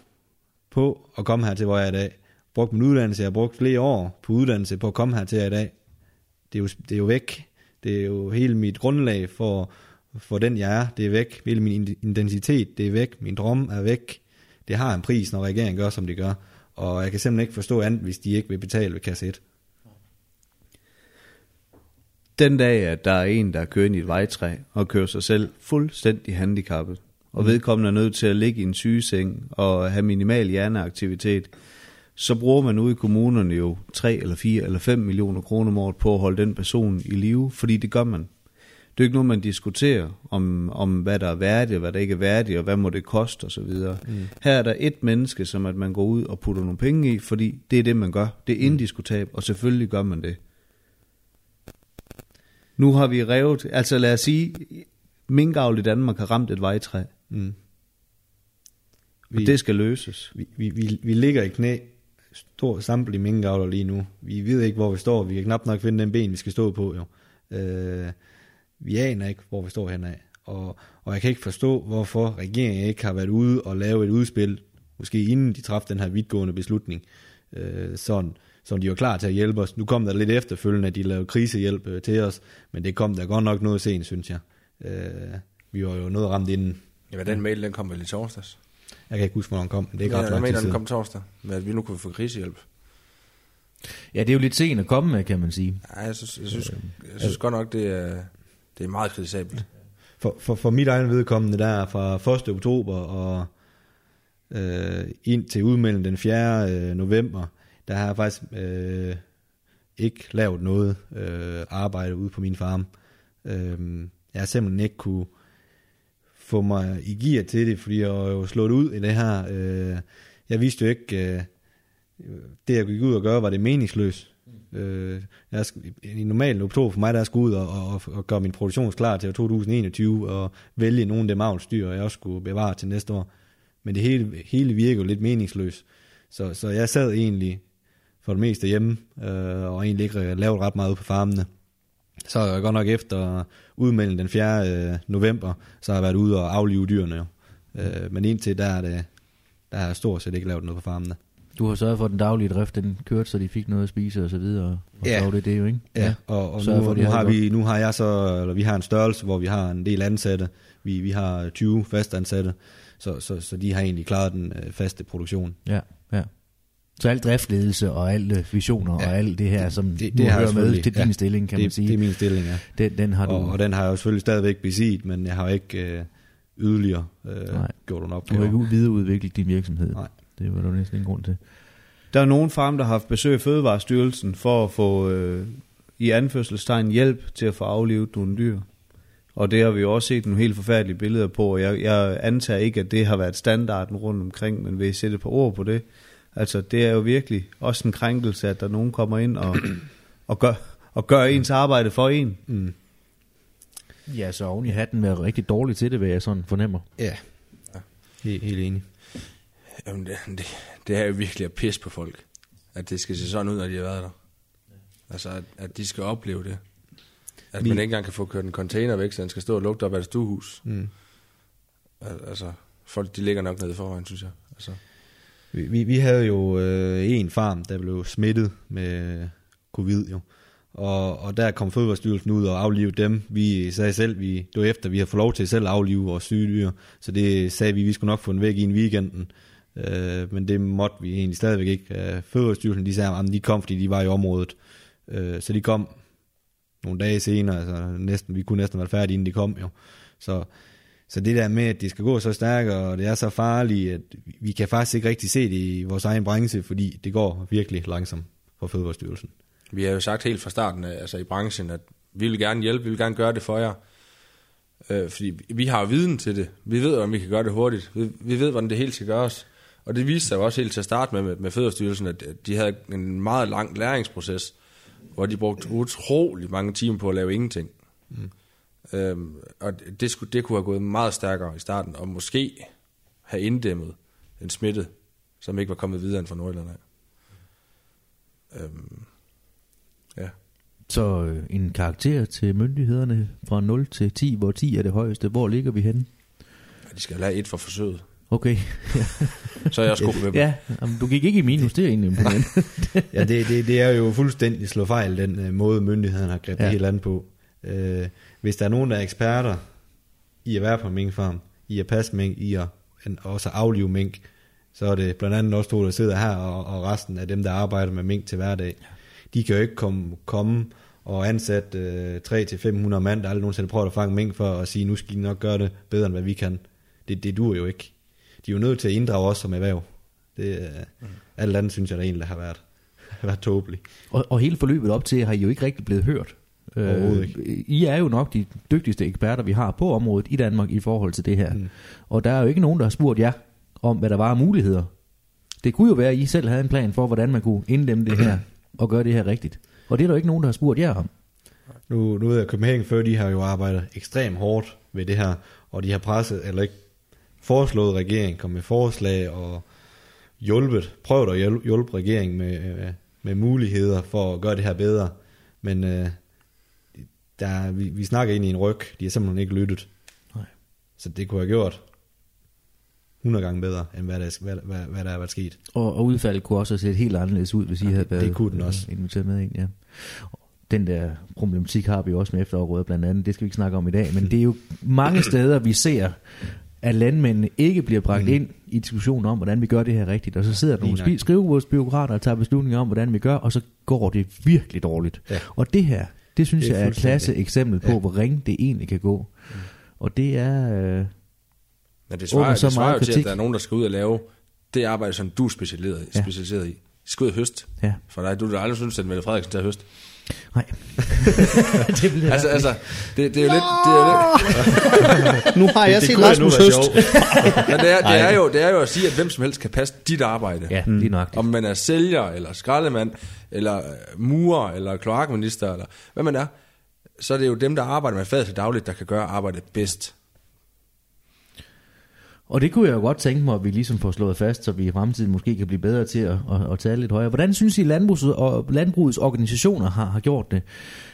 på at komme her til, hvor jeg er i dag. Brugt min uddannelse, jeg har brugt flere år på uddannelse på at komme her til i dag. Det er jo, det er jo væk. Det er jo hele mit grundlag for, for den jeg er. Det er væk. Hele min identitet, det er væk. Min drøm er væk. Det har en pris, når regeringen gør, som de gør. Og jeg kan simpelthen ikke forstå andet, hvis de ikke vil betale ved kasse 1. Den dag, at der er en, der kører ind i et vejtræ og kører sig selv fuldstændig handicappet, og vedkommende er nødt til at ligge i en sygeseng og have minimal hjerneaktivitet, så bruger man ude i kommunerne jo 3 eller 4 eller 5 millioner kroner om året på at holde den person i live, fordi det gør man. Det er jo ikke noget, man diskuterer om, om hvad der er værdigt og hvad der ikke er værdigt, og hvad må det koste osv. Mm. Her er der et menneske, som at man går ud og putter nogle penge i, fordi det er det, man gør. Det er indiskutabelt, og selvfølgelig gør man det. Nu har vi revet, altså lad os sige, minkavl i Danmark har ramt et vejtræ, Mm. og det skal løses. Vi, vi, vi, vi ligger i knæ, stor sample i minkavler lige nu. Vi ved ikke, hvor vi står. Vi kan knap nok finde den ben, vi skal stå på. Jo. Øh, vi aner ikke, hvor vi står henad. Og, og jeg kan ikke forstå, hvorfor regeringen ikke har været ude og lave et udspil, måske inden de træffede den her vidtgående beslutning, øh, sådan, så de var klar til at hjælpe os. Nu kom der lidt efterfølgende, at de lavede krisehjælp øh, til os, men det kom der godt nok noget sent, synes jeg. Øh, vi var jo noget ramt inden. Ja, men den mail, den kom vel i torsdags. Jeg kan ikke huske, hvornår den kom, men det er ikke Ja, ret jeg lang tid mener, den kom torsdag, med at vi nu kunne få krisehjælp. Ja, det er jo lidt sent at komme med, kan man sige. Ja, jeg synes, jeg synes, jeg synes godt nok, det er, det er meget kritisabelt. For, for, for mit egen vedkommende, der fra 1. oktober og øh, ind til udmelden den 4. Øh, november, der har jeg faktisk øh, ikke lavet noget øh, arbejde ude på min farm. Øh, jeg har simpelthen ikke kunne få mig i gear til det, fordi jeg var jo slået ud i det her. Øh, jeg vidste jo ikke, øh, det jeg gik ud og gøre, var det meningsløst. Mm. Øh, jeg skal, I normalt oktober for mig, der skulle ud og, og, og gøre min produktion klar til 2021 og vælge nogle af dem avlsdyr, jeg også skulle bevare til næste år. Men det hele, hele virker jo lidt meningsløst. Så, så jeg sad egentlig for det meste hjemme, øh, og egentlig ikke lavet ret meget ude på farmene. Så er jeg godt nok efter udmeldingen den 4. Øh, november, så har jeg været ude og aflive dyrene. Jo. Øh, men indtil der er det, der har jeg stort set ikke lavet noget på farmene. Du har sørget for, at den daglige drift, den kørte, så de fik noget at spise og så videre. Og Ja. det det jo, ikke? Ja, og, og Sørg nu, for, nu, har vi, nu har jeg så, eller vi har en størrelse, hvor vi har en del ansatte. Vi, vi har 20 fastansatte, så, så, så de har egentlig klaret den øh, faste produktion. Ja, ja. Så alt driftledelse og alle visioner ja, Ja, og alt det her, som det- det, det det har jeg hører med til din ja. stilling, kan det, man sige. det er min stilling, ja. den, den har du, Og, og den har jeg jo selvfølgelig stadigvæk besiddet, men jeg har ikke øh, yderligere øh, Nej. gjort den du opgave. har ikke videreudviklet din virksomhed. Nej. Det var der næsten ingen grund til. Der er nogen farm, der har haft besøg af Fødevarestyrelsen for at få øh, i anførselstegn hjælp til at få aflivet nogle dyr. Og det har vi jo også set nogle helt forfærdelige billeder på, og jeg, jeg antager ikke, at det har været standarden rundt omkring, men vil I sætte et par ord på det? Altså, det er jo virkelig også en krænkelse, at der nogen kommer ind og, og, gør, og gør ens arbejde for en. Mm. Ja, så oven i hatten være rigtig dårlig til det, hvad jeg sådan fornemmer. Ja, helt, helt enig. Jamen, det, det, det er jo virkelig at pisse på folk. At det skal se sådan ud, når de har været der. Altså, at, at de skal opleve det. At Vi- man ikke engang kan få kørt en container væk, så den skal stå og lugte op af et stuehus. Mm. Al- Altså, folk de ligger nok nede foran, synes jeg. Altså, Vi, vi, vi havde jo øh, en farm, der blev smittet med covid jo. Og, og der kom Fødevarestyrelsen ud og aflivede dem. Vi sagde selv, vi, det var efter, vi har fået lov til selv at aflive vores syge dyr. Så det sagde vi, vi skulle nok få den væk i en weekenden. Øh, men det måtte vi egentlig stadigvæk ikke. Øh, Fødevarestyrelsen, de sagde, at de kom, fordi de var i området. Øh, så de kom nogle dage senere, altså næsten, vi kunne næsten være færdige, inden de kom jo. Så, så det der med, at det skal gå så stærkt, og det er så farligt, at vi kan faktisk ikke rigtig se det i vores egen branche, fordi det går virkelig langsomt for Fødevarestyrelsen. Vi har jo sagt helt fra starten, øh, altså i branchen, at vi vil gerne hjælpe, vi vil gerne gøre det for jer. Øh, fordi vi har viden til det. Vi ved, om vi kan gøre det hurtigt. Vi, vi ved, hvordan det helt skal gøres. Og det viste sig jo også helt til at starte med, med, med Fødevarestyrelsen, at de havde en meget lang læringsproces, hvor de brugte utrolig mange timer på at lave ingenting. Mm. Øhm, og det, skulle, det kunne have gået meget stærkere i starten, og måske have inddæmmet en smitte, som ikke var kommet videre end fra Nordjylland af. Øhm, ja. Så øh, en karakter til myndighederne fra 0 til 10, hvor 10 er det højeste. Hvor ligger vi henne? De skal have et for forsøget. Okay. Så er jeg skuffet med dem. ja, jamen, du gik ikke i minus, det er egentlig imponerende. ja, det, det, det er jo fuldstændig slå fejl, den øh, måde myndighederne har grebet Ja. ja. helt andet på. Øh, hvis der er nogen, der er eksperter i at være på minkfarm, i at passe mink, i at en- også aflive mink, så er det blandt andet også to, der sidder her, og, og resten af dem, der arbejder med mink til hverdag. De kan jo ikke komme, komme og ansætte øh, 300-500 mand, der aldrig nogensinde har prøvet at fange mink for at sige, nu skal I nok gøre det bedre, end hvad vi kan. Det, det duer jo ikke. De er jo nødt til at inddrage os som erhverv. Det, øh, alt andet synes jeg, der egentlig har været, har været tåbeligt. og, og hele forløbet op til har I jo ikke rigtig blevet hørt. Øh, I er jo nok de dygtigste eksperter, vi har på området i Danmark i forhold til det her. Mm. Og der er jo ikke nogen, der har spurgt jer om, hvad der var af muligheder. Det kunne jo være, at I selv havde en plan for, hvordan man kunne inddæmme det her og gøre det her rigtigt. Og det er der jo ikke nogen, der har spurgt jer om. Nu, nu ved jeg, at Copenhagen før, de har jo arbejdet ekstremt hårdt ved det her, og de har presset, eller ikke foreslået regeringen, kom med forslag og hjulpet, prøvet at hjælpe, hjælpe regeringen med, øh, med muligheder for at gøre det her bedre. Men øh, der, vi, vi snakker ind i en ryg, de har simpelthen ikke lyttet. Nej. Så det kunne have gjort 100 gange bedre, end hvad der, hvad, hvad, hvad der har været sket. Og, og udfaldet kunne også have set helt anderledes ud, hvis I Ja, havde det- været det kunne den også. øh, inviteret med ind. Ja. Den der problematik har vi også med efterafgrøder blandt andet. Det skal vi ikke snakke om i dag. Men det er jo mange steder, vi ser, at landmændene ikke bliver bragt mm. ind i diskussionen om, hvordan vi gør det her rigtigt. Og så sidder der nogle spi- skrivebordsbyråkrater og tager beslutninger om, hvordan vi gør, og så går det virkelig dårligt. Ja. Og det her, det synes Det er jeg er et klasse eksempel på, Ja. hvor ringe det egentlig kan gå. Mm. Og det er... Øh, Men det svarer, så det svarer jo til, at der er nogen, der skal ud og lave det arbejde, som du er specialiseret, Ja. specialiseret i. De skal ud og høst. ja, For dig, du har aldrig synes, at Mette Frederiksen at høst. Nej. det jeg Altså, altså det, det, er jo lidt... Det er jo lidt Nu har jeg det set Rasmus Høst. men det er, det, er jo, det er jo at sige, at hvem som helst kan passe dit arbejde. Ja, lige nok. Om man er sælger, eller skraldemand, eller øh, murer, eller kloakminister, eller hvad man er, så er det jo dem, der arbejder med fadet til dagligt, der kan gøre arbejdet bedst. Og det kunne jeg jo godt tænke mig, at vi ligesom får slået fast, så vi i fremtiden måske kan blive bedre til at, at, at tale lidt højere. Hvordan synes I, landbrugs, og landbrugets organisationer har, har gjort det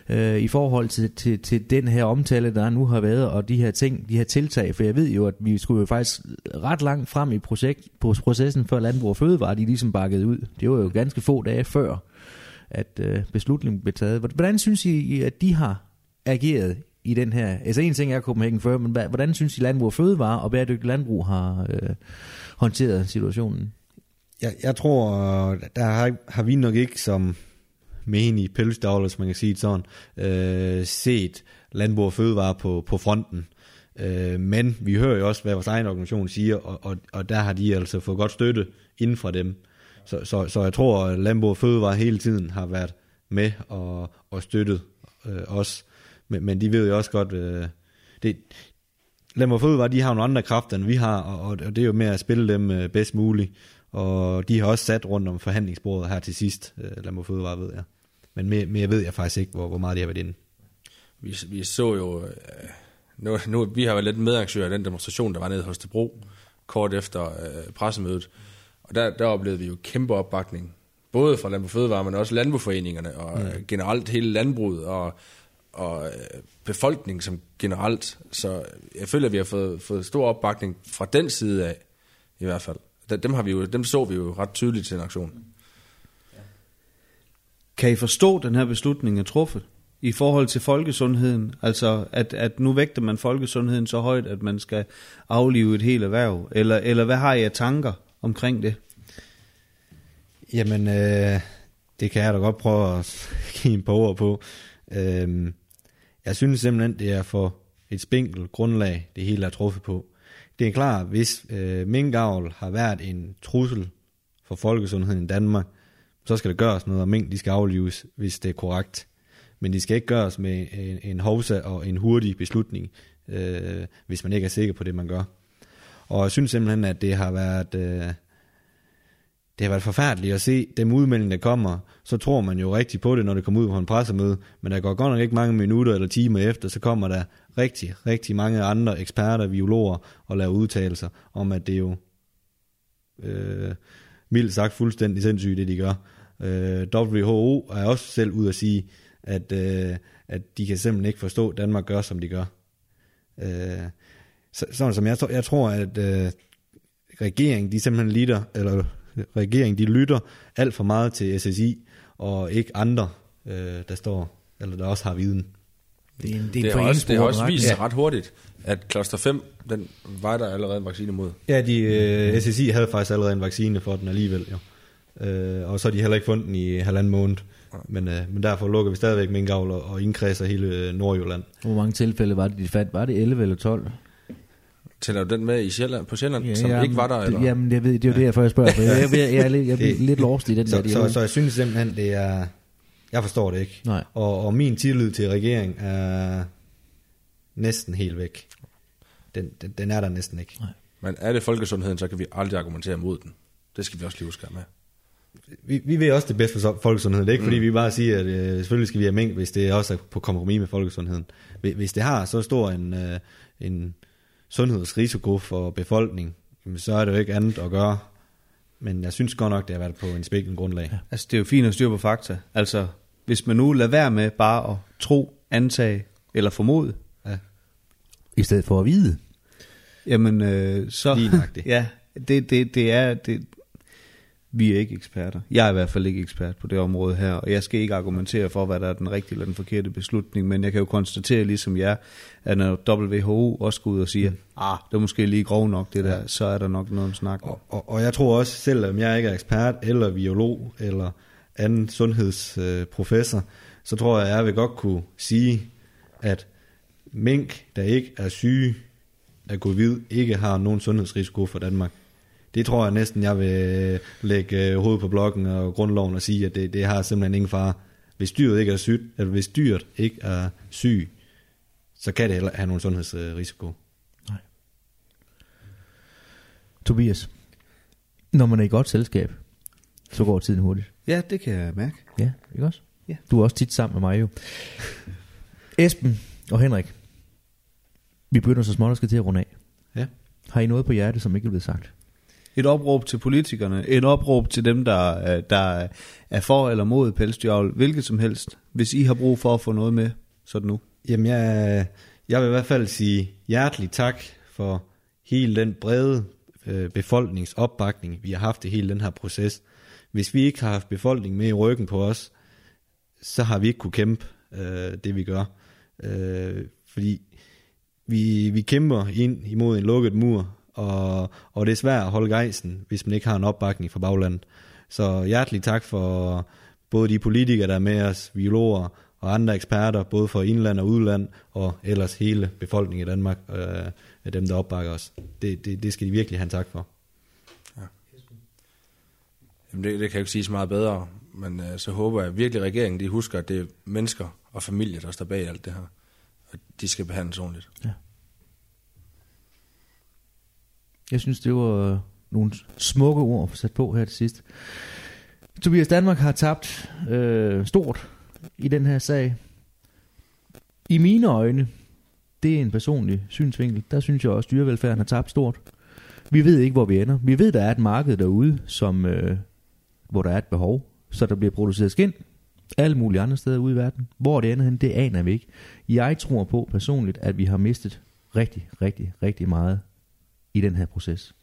øh, i forhold til, til, til den her omtale, der nu har været, og de her ting, de her tiltag? For jeg ved jo, at vi skulle jo faktisk ret langt frem i projekt, på processen, før Landbrug og Fødevare, de ligesom bakkede ud. Det var jo ganske få dage før, at øh, beslutningen blev taget. Hvordan synes I, at de har ageret i den her, altså en ting er Copenhagen før, men hvad- hvordan synes I Landbrug og Fødevare og Bæredygtig Landbrug har øh, håndteret situationen? Jeg, jeg tror, der har, har vi nok ikke som menige pelsdavler, hvis man kan sige det sådan, øh, set landbrug og fødevare på, på fronten. Øh, men vi hører jo også, hvad vores egen organisation siger, og, og, og der har de altså fået godt støtte inden fra dem. Så, så, så jeg tror, at landbrug og fødevare hele tiden har været med og, og støttet øh, os. Men, men de ved jo også godt, øh, det, Landbrug og Fødevare, de har nogle andre kræfter, end vi har, og, og det er jo med at spille dem øh, bedst muligt. Og de har også sat rundt om forhandlingsbordet her til sidst, øh, Landbrug og Fødevare, ved jeg. Men mere, mere ved jeg faktisk ikke, hvor, hvor meget de har været inde. Vi, vi så jo... Øh, nu, nu, vi har været lidt medarrangører af den demonstration, der var nede hos Bro, kort efter øh, pressemødet. Og der, der oplevede vi jo kæmpe opbakning. Både fra Landbrug Fødevare, men også landbrugforeningerne, og mm. generelt hele landbruget, og, og øh, befolkningen som generelt. Så jeg føler, at vi har fået, fået stor opbakning fra den side af, i hvert fald. Dem, dem, har vi jo, dem så vi jo ret tydeligt til en aktion. Kan I forstå, at den her beslutning er truffet i forhold til folkesundheden? Altså, at, at nu vægter man folkesundheden så højt, at man skal aflive et helt erhverv? Eller, eller hvad har I af tanker omkring det? Jamen, øh, det kan jeg da godt prøve at give en par ord på. Øh, jeg synes simpelthen, det er for et spinkelt grundlag, det hele er truffet på. Det er klart, hvis øh, minkavl har været en trussel for folkesundheden i Danmark, så skal der gøres noget, og mink de skal aflives, hvis det er korrekt. Men de skal ikke gøres med en, en hovsa og en hurtig beslutning, øh, hvis man ikke er sikker på det, man gør. Og jeg synes simpelthen, at det har været... Øh, det har været forfærdeligt at se dem udmeldinger, der kommer, så tror man jo rigtig på det, når det kommer ud på en pressemøde, men der går godt nok ikke mange minutter eller timer efter, så kommer der rigtig, rigtig mange andre eksperter, biologer, og laver udtalelser om, at det er jo øh, mildt sagt fuldstændig sindssygt, det de gør. Øh, WHO er også selv ud at sige, at, øh, at de kan simpelthen ikke forstå, at Danmark gør, som de gør. Øh, så, sådan som jeg, jeg tror, at øh, regeringen, de simpelthen lider, eller regeringen, de lytter alt for meget til SSI, og ikke andre, øh, der står, eller der også har viden. Det er en, Det, det er har en også, det har også vist sig ja. ret hurtigt, at kloster 5, den var der allerede en vaccine mod. Ja, de, øh, SSI havde faktisk allerede en vaccine for den alligevel, jo. Øh, og så har de heller ikke fundet den i halvanden måned. Men, øh, men derfor lukker vi stadigvæk minkavl og, og indkredser hele øh, Nordjylland. Hvor mange tilfælde var det, de fandt? Var det 11 eller 12? Tæller du den med i Sjælland, på Sjælland, ja, som ikke var der? Eller? jamen, jeg ved, det er jo det, jeg først spørger. For jeg, jeg, jeg, jeg, er lidt- jeg bliver Det- lidt lost i den der Så, så, så jeg synes simpelthen, det er... Jeg forstår det ikke. Nej. Og, og min tillid til regeringen er næsten helt væk. Den, den, den er der næsten ikke. Men er det folkesundheden, så kan vi aldrig argumentere mod den. Det skal vi også lige huske med. Vi, vi ved også det bedste for folkesundheden. Det er ikke, fordi vi bare siger, at øh, selvfølgelig skal vi have mink, hvis det også er på kompromis med folkesundheden. Hvis- Hvis det har så stor en, øh, en sundhedsrisiko for befolkningen, jamen, så er det jo ikke andet at gøre. Men jeg synes godt nok, det har været på en spækkende grundlag. Ja. Altså, det er jo fint at styre på fakta. Altså, hvis man nu lader være med bare at tro, antage eller formode, I stedet for at vide. jamen, øh, så... Lige nøjagtigt. ja, det, det, det er... Det, vi er ikke eksperter. Jeg er i hvert fald ikke ekspert på det område her, og jeg skal ikke argumentere for, hvad der er den rigtige eller den forkerte beslutning, men jeg kan jo konstatere, ligesom jeg, at når WHO også går ud og siger, ah, det er måske lige grov nok det der, så er der nok noget om snak. Og, og, og jeg tror også, selvom jeg ikke er ekspert, eller biolog, eller anden sundhedsprofessor, øh, så tror jeg, at jeg vil godt kunne sige, at mink, der ikke er syge af covid, ikke har nogen sundhedsrisiko for Danmark. Det tror jeg næsten, jeg vil lægge øh, hovedet på blokken og grundloven og sige, at det, det har simpelthen ingen fare. Hvis dyret ikke er sygt, eller hvis dyret ikke er syg, så kan det heller have nogen sundhedsrisiko. Tobias, når man er i godt selskab, så går tiden hurtigt. Ja, det kan jeg mærke. Ja, ikke også? Ja. Du er også tit sammen med mig jo. Esben og Henrik, vi begynder så småt at skal til at runde af. Ja. Har I noget på hjertet, som ikke er blevet sagt? Et opråb til politikerne, et opråb til dem, der, øh, der er for eller mod pelsdyravl, hvilket som helst. Hvis I har brug for at få noget med, så det nu. Jamen, jeg, jeg vil i hvert fald sige hjertelig tak for hele den brede øh, befolkningsopbakning, vi har haft i hele den her proces. Hvis vi ikke har haft befolkningen med i ryggen på os, så har vi ikke kunne kæmpe øh, det, vi gør. Øh, fordi vi, vi kæmper ind imod en lukket mur, og, og det er svært at holde gejsen, hvis man ikke har en opbakning fra baglandet. Så hjertelig tak for både de politikere, der er med os, biologer og andre eksperter, både for indland og udland, og ellers hele befolkningen i Danmark, øh, af dem, der opbakker os. Det, det, det skal de virkelig have en tak for. Jamen det, det kan jeg ikke sige så meget bedre, men øh, så håber jeg virkelig, at regeringen de husker, at det er mennesker og familier, der står bag alt det her. Og de skal behandles ordentligt. Jeg synes, det var øh, nogle smukke ord sat på her til sidst. Tobias Danmark har tabt øh, stort i den her sag. I mine øjne, det er en personlig synsvinkel, der synes jeg også, at dyrevelfærden har tabt stort. Vi ved ikke, hvor vi ender. Vi ved, der er et marked derude, som, øh, hvor der er et behov, så der bliver produceret skind alle mulige andre steder ude i verden. Hvor det ender hen, det aner vi ikke. Jeg tror på personligt, at vi har mistet rigtig, rigtig, rigtig meget i den her proces.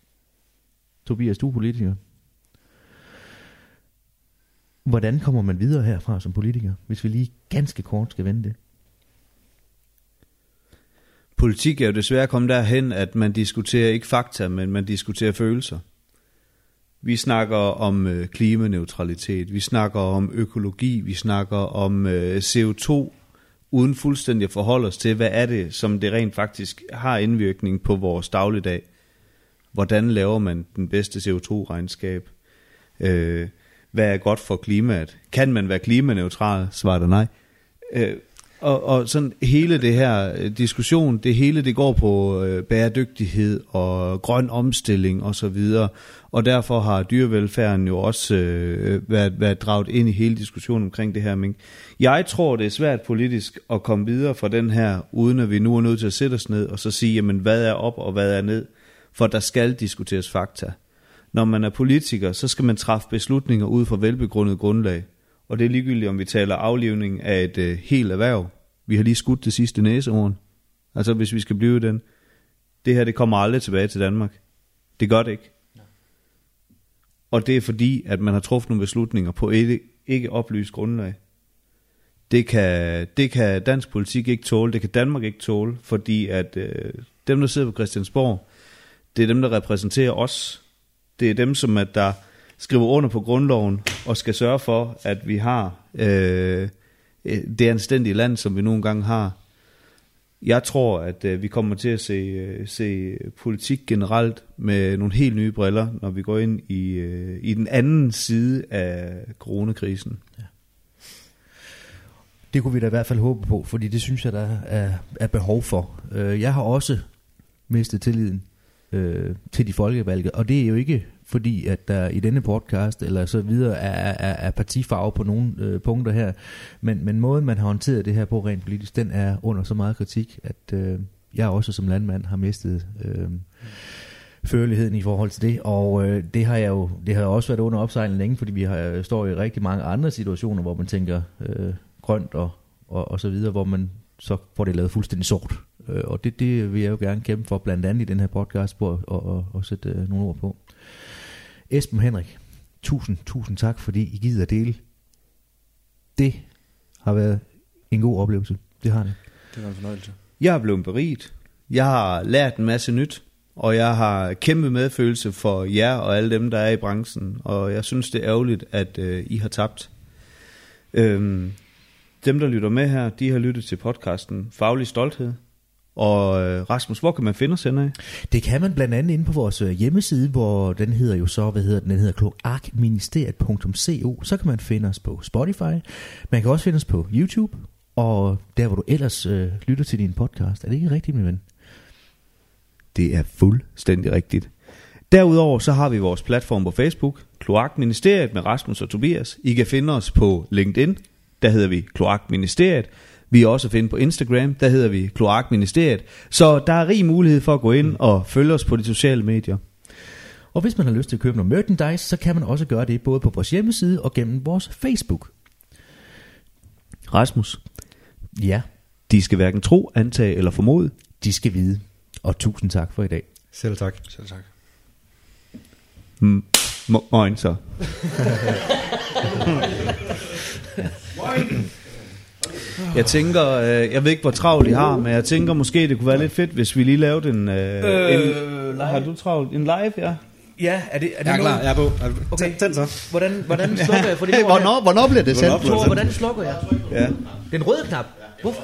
Tobias, du er politiker. Hvordan kommer man videre herfra som politiker, hvis vi lige ganske kort skal vende det? Politik er jo desværre kommet derhen, at man diskuterer ikke fakta, men man diskuterer følelser. Vi snakker om øh, klimaneutralitet, vi snakker om økologi, vi snakker om øh, CO2, uden fuldstændig at forholde os til, hvad er det, som det rent faktisk har indvirkning på vores dagligdag. Hvordan laver man den bedste CO2-regnskab? Øh, hvad er godt for klimaet? Kan man være klimaneutral? Svaret er nej. Øh, og, og sådan hele det her øh, diskussion, det hele det går på øh, bæredygtighed og grøn omstilling og så videre. Og derfor har dyrevelfærden jo også øh, øh været, været draget ind i hele diskussionen omkring det her. Men jeg tror, det er svært politisk at komme videre fra den her, uden at vi nu er nødt til at sætte os ned og så sige, jamen hvad er op og hvad er ned? For der skal diskuteres fakta. Når man er politiker, så skal man træffe beslutninger ud fra velbegrundet grundlag. Og det er ligegyldigt, om vi taler aflivning af et øh, helt erhverv. Vi har lige skudt det sidste næsehorn. Altså hvis vi skal blive den. Det her, det kommer aldrig tilbage til Danmark. Det gør det ikke. Og det er fordi, at man har truffet nogle beslutninger på et ikke oplyst grundlag. Det kan, det kan dansk politik ikke tåle, det kan Danmark ikke tåle, fordi at øh, dem, der sidder på Christiansborg, det er dem, der repræsenterer os. Det er dem, som at der skriver under på grundloven og skal sørge for, at vi har øh, øh det anstændige land, som vi nogle gange har. Jeg tror, at øh, vi kommer til at se, øh, se politik generelt med nogle helt nye briller, når vi går ind i, øh, i den anden side af coronakrisen. Ja. Det kunne vi da i hvert fald håbe på, fordi det synes jeg, der er, er behov for. Øh, jeg har også mistet tilliden øh, til de folkevalgte, og det er jo ikke fordi, at der i denne podcast eller så videre er, er, er partifarve på nogle øh, punkter her, men, men måden man har håndteret det her på rent politisk, den er under så meget kritik, at øh, jeg også som landmand har mistet øh, føleligheden i forhold til det, og øh, det har jeg jo det har også været under opsejling længe, fordi vi har, øh, står i rigtig mange andre situationer, hvor man tænker øh, grønt og, og, og så videre, hvor man så får det lavet fuldstændig sort. Øh, og det, det vil jeg jo gerne kæmpe for, blandt andet i den her podcast, på at, at, at sætte øh, nogle ord på. Esben Henrik, tusind, tusind tak, fordi I gider at dele. Det har været en god oplevelse. Det har det. Det var en fornøjelse. Jeg er blevet beriget. Jeg har lært en masse nyt, og jeg har kæmpe medfølelse for jer og alle dem, der er i branchen. Og jeg synes, det er ærgerligt, at øh, I har tabt. Øhm, dem, der lytter med her, de har lyttet til podcasten Faglig Stolthed. Og øh, Rasmus, hvor kan man finde os henne af? Det kan man blandt andet inde på vores øh, hjemmeside, hvor den hedder jo så, hvad hedder den, den hedder kloakministeriet.co. Så kan man finde os på Spotify. Man kan også finde os på YouTube, og der hvor du ellers øh, lytter til din podcast. Er det ikke rigtigt, min ven? Det er fuldstændig rigtigt. Derudover så har vi vores platform på Facebook, Kloakministeriet med Rasmus og Tobias. I kan finde os på LinkedIn, der hedder vi Kloakministeriet. Vi er også at finde på Instagram, der hedder vi Kloakministeriet. Så der er rig mulighed for at gå ind og følge os på de sociale medier. Og hvis man har lyst til at købe noget merchandise, så kan man også gøre det både på vores hjemmeside og gennem vores Facebook. Rasmus, Ja, de skal hverken tro, antage eller formode. de skal vide. Og tusind tak for i dag. Selv tak. Selv tak. Mm, mo- Moin så. Jeg tænker, øh, jeg ved ikke, hvor travlt I har, men jeg tænker måske, det kunne være lidt fedt, hvis vi lige lavede en... Øh, Øh, en har du travlt? En live, ja? Ja, er det, er det Jeg er klar, jeg er på. Okay. Tænd, så. Hvordan, hvordan slukker jeg for det? Hey, hvornår, hvornår bliver det sendt? Hvordan slukker jeg? Ja. Den røde knap. Hvorfor?